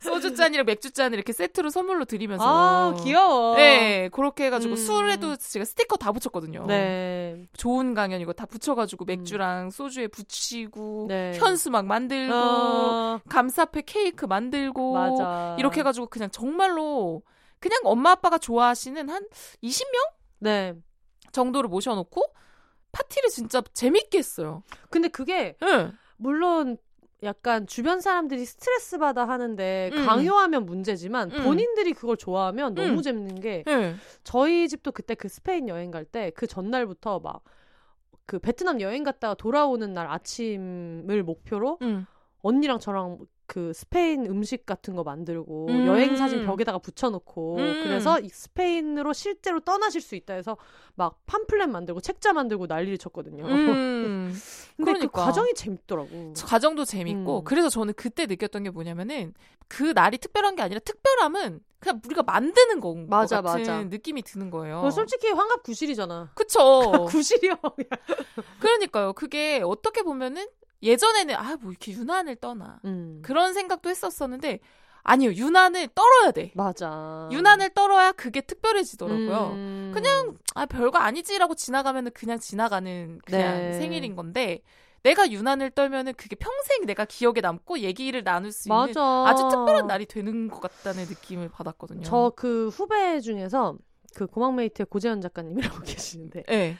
소주 잔이랑 맥주 잔을 이렇게 세트로 선물로 드리면서 아, 귀여워. 네 그렇게 해가지고 음. 술에도 제가 스티커 다 붙였거든요. 네. 좋은 강연 이거 다 붙여가지고 맥주랑 소주에 붙이고 네. 현수 막 만들고 어, 감사패 케이크 만들고 맞아. 이렇게 해가지고 그냥 정말로 그냥 엄마 아빠가 좋아하시는 한 20명 네. 정도를 모셔놓고 파티를 진짜 재밌게 했어요. 근데 그게 응. 물론 약간 주변 사람들이 스트레스 받아 하는데 음. 강요하면 문제지만 음. 본인들이 그걸 좋아하면 너무 음. 재밌는 게 응. 저희 집도 그때 그 스페인 여행 갈 때 그 전날부터 막 그 베트남 여행 갔다가 돌아오는 날 아침을 목표로 응. 언니랑 저랑 그 스페인 음식 같은 거 만들고 음. 여행 사진 벽에다가 붙여놓고 음. 그래서 이 스페인으로 실제로 떠나실 수 있다 해서 막 팜플렛 만들고 책자 만들고 난리를 쳤거든요. 음. 근데 그 그러니까. 과정이 재밌더라고. 과정도 재밌고 음. 그래서 저는 그때 느꼈던 게 뭐냐면은 그 날이 특별한 게 아니라 특별함은 그냥 우리가 만드는 건 맞아, 것 같은 맞아. 느낌이 드는 거예요. 솔직히 환갑 구실이잖아. 그쵸. 구실이요. 그러니까요. 그게 어떻게 보면은 예전에는 아 뭐 이렇게 유난을 떠나 음. 그런 생각도 했었었는데 아니요 유난을 떨어야 돼. 맞아. 유난을 떨어야 그게 특별해지더라고요. 음. 그냥 아 별거 아니지라고 지나가면은 그냥 지나가는 그냥 네. 생일인 건데 내가 유난을 떨면은 그게 평생 내가 기억에 남고 얘기를 나눌 수 있는 맞아. 아주 특별한 날이 되는 것 같다는 느낌을 받았거든요. 저 그 후배 중에서 그 고막메이트의 고재현 작가님이라고 계시는데 네.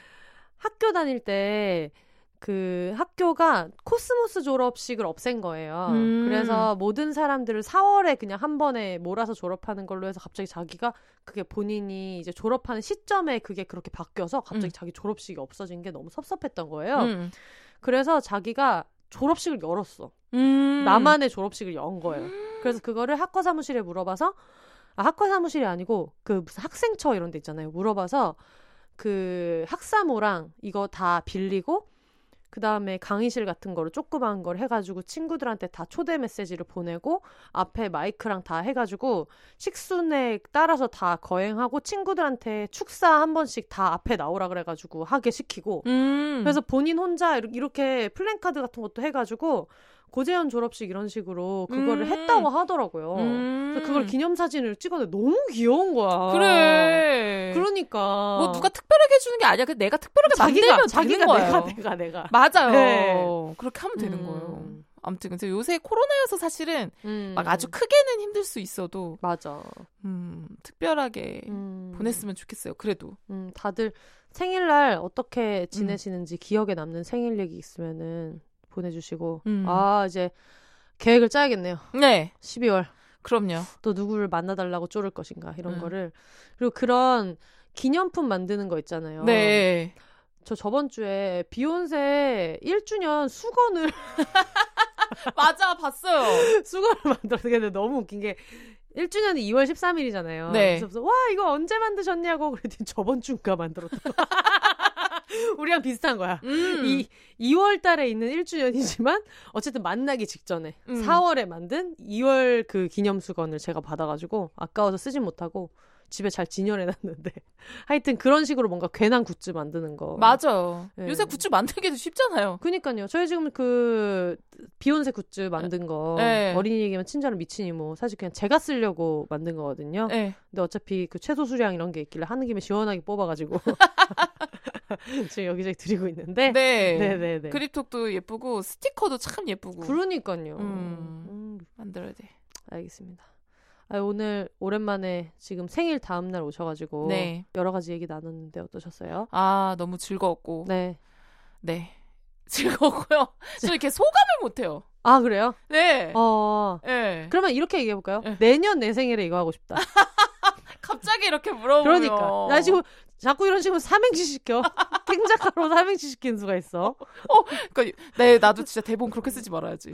학교 다닐 때 그 학교가 코스모스 졸업식을 없앤 거예요. 음. 그래서 모든 사람들을 4월에 그냥 한 번에 몰아서 졸업하는 걸로 해서 갑자기 자기가 그게 본인이 이제 졸업하는 시점에 그게 그렇게 바뀌어서 갑자기 음. 자기 졸업식이 없어진 게 너무 섭섭했던 거예요. 음. 그래서 자기가 졸업식을 열었어. 음. 나만의 졸업식을 연 거예요. 그래서 그거를 학과 사무실에 물어봐서 아, 학과 사무실이 아니고 그 무슨 학생처 이런 데 있잖아요. 물어봐서 그 학사모랑 이거 다 빌리고 그 다음에 강의실 같은 거를 조그마한 걸 해가지고 친구들한테 다 초대 메시지를 보내고 앞에 마이크랑 다 해가지고 식순에 따라서 다 거행하고 친구들한테 축사 한 번씩 다 앞에 나오라 그래가지고 하게 시키고 음. 그래서 본인 혼자 이렇게 플랜카드 같은 것도 해가지고 고재현 졸업식 이런 식으로 그거를 음. 했다고 하더라고요. 음. 그래서 그걸 기념사진을 찍었는데 너무 귀여운 거야. 그래. 그러니까 뭐 누가 특별하게 해주는 게 아니야. 그 내가 특별하게 자기가 만들면 자기가 거예요. 내가 내가 내가 맞아요. 네. 그렇게 하면 되는 음. 거예요. 아무튼 근데 요새 코로나여서 사실은 음. 막 아주 크게는 힘들 수 있어도 맞아. 음, 특별하게 음. 보냈으면 좋겠어요. 그래도 음, 다들 생일날 어떻게 지내시는지 기억에 남는 생일 얘기 있으면은 보내주시고 음. 아 이제 계획을 짜야겠네요. 네, 12월 그럼요. 또 누구를 만나달라고 쪼를 것인가 이런 음. 거를 그리고 그런 기념품 만드는 거 있잖아요. 네. 저 저번 주에 비욘세 1주년 수건을 맞아, 봤어요. 수건을 만들었는데 너무 웃긴 게 1주년이 2월 13일이잖아요. 네. 그래서 와 이거 언제 만드셨냐고 그랬더니 저번 주인가 만들었다고. 우리랑 비슷한 거야. 음. 이 2월 달에 있는 1주년이지만 어쨌든 만나기 직전에 음. 4월에 만든 2월 그 기념 수건을 제가 받아가지고 아까워서 쓰진 못하고 집에 잘 진열해놨는데 하여튼 그런 식으로 뭔가 괜한 굿즈 만드는 거. 맞아요. 네. 요새 굿즈 만들기도 쉽잖아요. 그니까요. 저희 지금 그 비욘세 굿즈 만든 거 네. 어린이 얘기면 친절한 미친 이모 사실 그냥 제가 쓰려고 만든 거거든요. 네. 근데 어차피 그 최소 수량 이런 게 있길래 하는 김에 시원하게 뽑아가지고 지금 여기저기 드리고 있는데. 네. 네네네. 그립톡도 예쁘고 스티커도 참 예쁘고 그러니까요. 음. 음, 만들어야 돼. 알겠습니다. 아, 오늘 오랜만에 지금 생일 다음 날 오셔가지고 네. 여러 가지 얘기 나눴는데 어떠셨어요? 아, 너무 즐거웠고. 네. 네. 즐거웠고요. 저 이렇게 소감을 못 해요. 아 그래요? 네. 어. 네. 그러면 이렇게 얘기해 볼까요? 네. 내년 내 생일에 이거 하고 싶다. 갑자기 이렇게 물어보면 그러니까 나 지금 자꾸 이런 식으로 삼행시 시켜. 탱자카로 삼행시 시키는 수가 있어. 그러니까 네, 나도 진짜 대본 그렇게 쓰지 말아야지.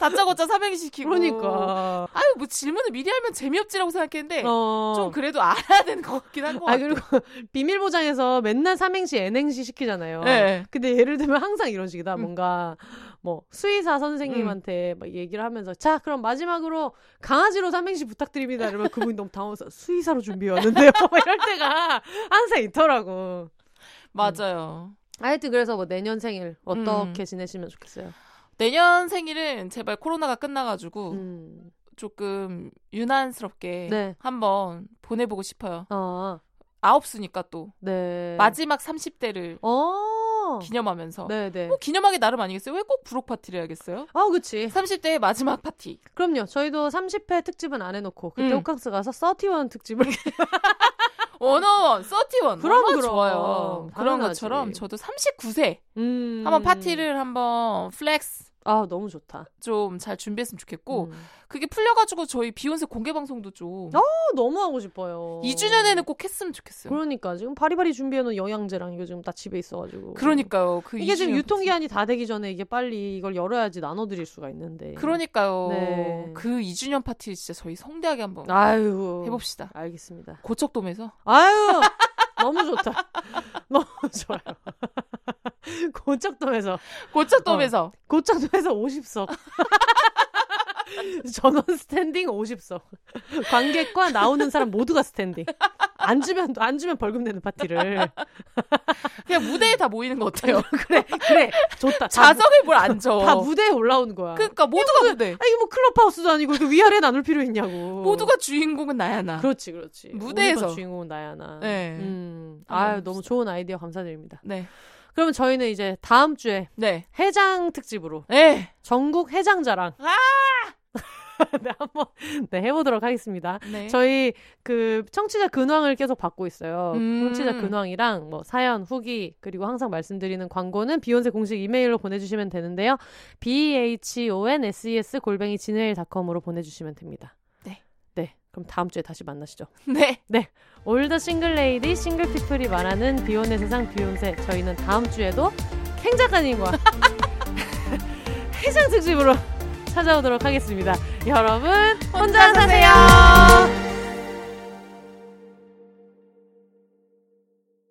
다짜고짜 삼행시 시키고. 그러니까. 아유, 뭐 질문을 미리 하면 재미없지라고 생각했는데 어. 좀 그래도 알아야 되는 것 같긴 한것아 같아. 그리고 비밀 보장에서 맨날 삼행시 N행시 시키잖아요. 네. 근데 예를 들면 항상 이런 식이다. 음. 뭔가 뭐 수의사 선생님한테 막 얘기를 하면서 자 그럼 마지막으로 강아지로 삼행시 부탁드립니다. 이러면 그분이 너무 당황해서 수의사로 준비해 왔는데요. 막 이럴 때가 항상 있더라고. 맞아요. 하여튼 그래서 뭐 내년 생일 어떻게 음. 지내시면 좋겠어요. 내년 생일은 제발 코로나가 끝나가지고 음. 조금 유난스럽게 네. 한번 보내보고 싶어요. 어. 아홉 수니까 또 네. 마지막 30대를 어. 기념하면서 네네. 뭐 기념하기 나름 아니겠어요? 왜 꼭 부록 파티를 해야겠어요? 아, 그치. 30대의 마지막 파티. 그럼요. 저희도 30회 특집은 안 해놓고 그때 음. 호캉스 가서 31 특집을 원어원, thirty one. 얼마나 그럼. 좋아요. 그런. 것처럼 저도 39세 음. 한번 파티를 한번 flex 아 너무 좋다. 좀 잘 준비했으면 좋겠고 음. 그게 풀려가지고 저희 비혼세 공개 방송도 좀 어, 너무 하고 싶어요. 2주년에는 꼭 했으면 좋겠어요. 그러니까 지금 바리바리 준비해놓은 영양제랑 이거 지금 다 집에 있어가지고. 그러니까요. 그 이게 지금 2주년 유통기한이 다 되기 전에 이게 빨리 이걸 열어야지 나눠드릴 수가 있는데. 그러니까요. 네. 그 2주년 파티 진짜 저희 성대하게 한번 아유. 해봅시다. 알겠습니다. 고척돔에서 아유 너무 좋다. 너무 좋아요. 고척돔에서 고척돔에서 고척돔에서 50석. 전원 standing 50석. 관객과 나오는 사람 모두가 standing. 앉으면 앉으면 벌금 내는 파티를. 그냥 무대에 다 모이는 거 어때요? 그래 그래 좋다. 다, 자석에 뭘 앉아. 다 무대에 올라오는 거야. 그러니까 모두가 무대. 아 이거 뭐 클럽하우스도 아니고 이거 위아래 나눌 필요 있냐고. 모두가 주인공은 나야 나. 그렇지 그렇지. 무대에서. 주인공은 나야 나. 네. 음. 아유 봅시다. 너무 좋은 아이디어 감사드립니다. 네. 그러면 저희는 이제 다음 주에 네. 해장 특집으로 네. 전국 해장 자랑. 아! 네, 한번 네, 해보도록 하겠습니다. 네. 저희 그 청취자 근황을 계속 받고 있어요. 음. 청취자 근황이랑 뭐 사연, 후기 그리고 항상 말씀드리는 광고는 비욘세 공식 이메일로 보내주시면 되는데요. b h o n s e s 골뱅이 Gmail dot com으로 보내주시면 됩니다. 네. 네. 그럼 다음 주에 다시 만나시죠. 네. all the single lady single people이 말하는 비혼의 세상 비혼세 저희는 다음 주에도 캥 작가님과 해장 특집으로 찾아오도록 하겠습니다. 여러분 혼자 사세요.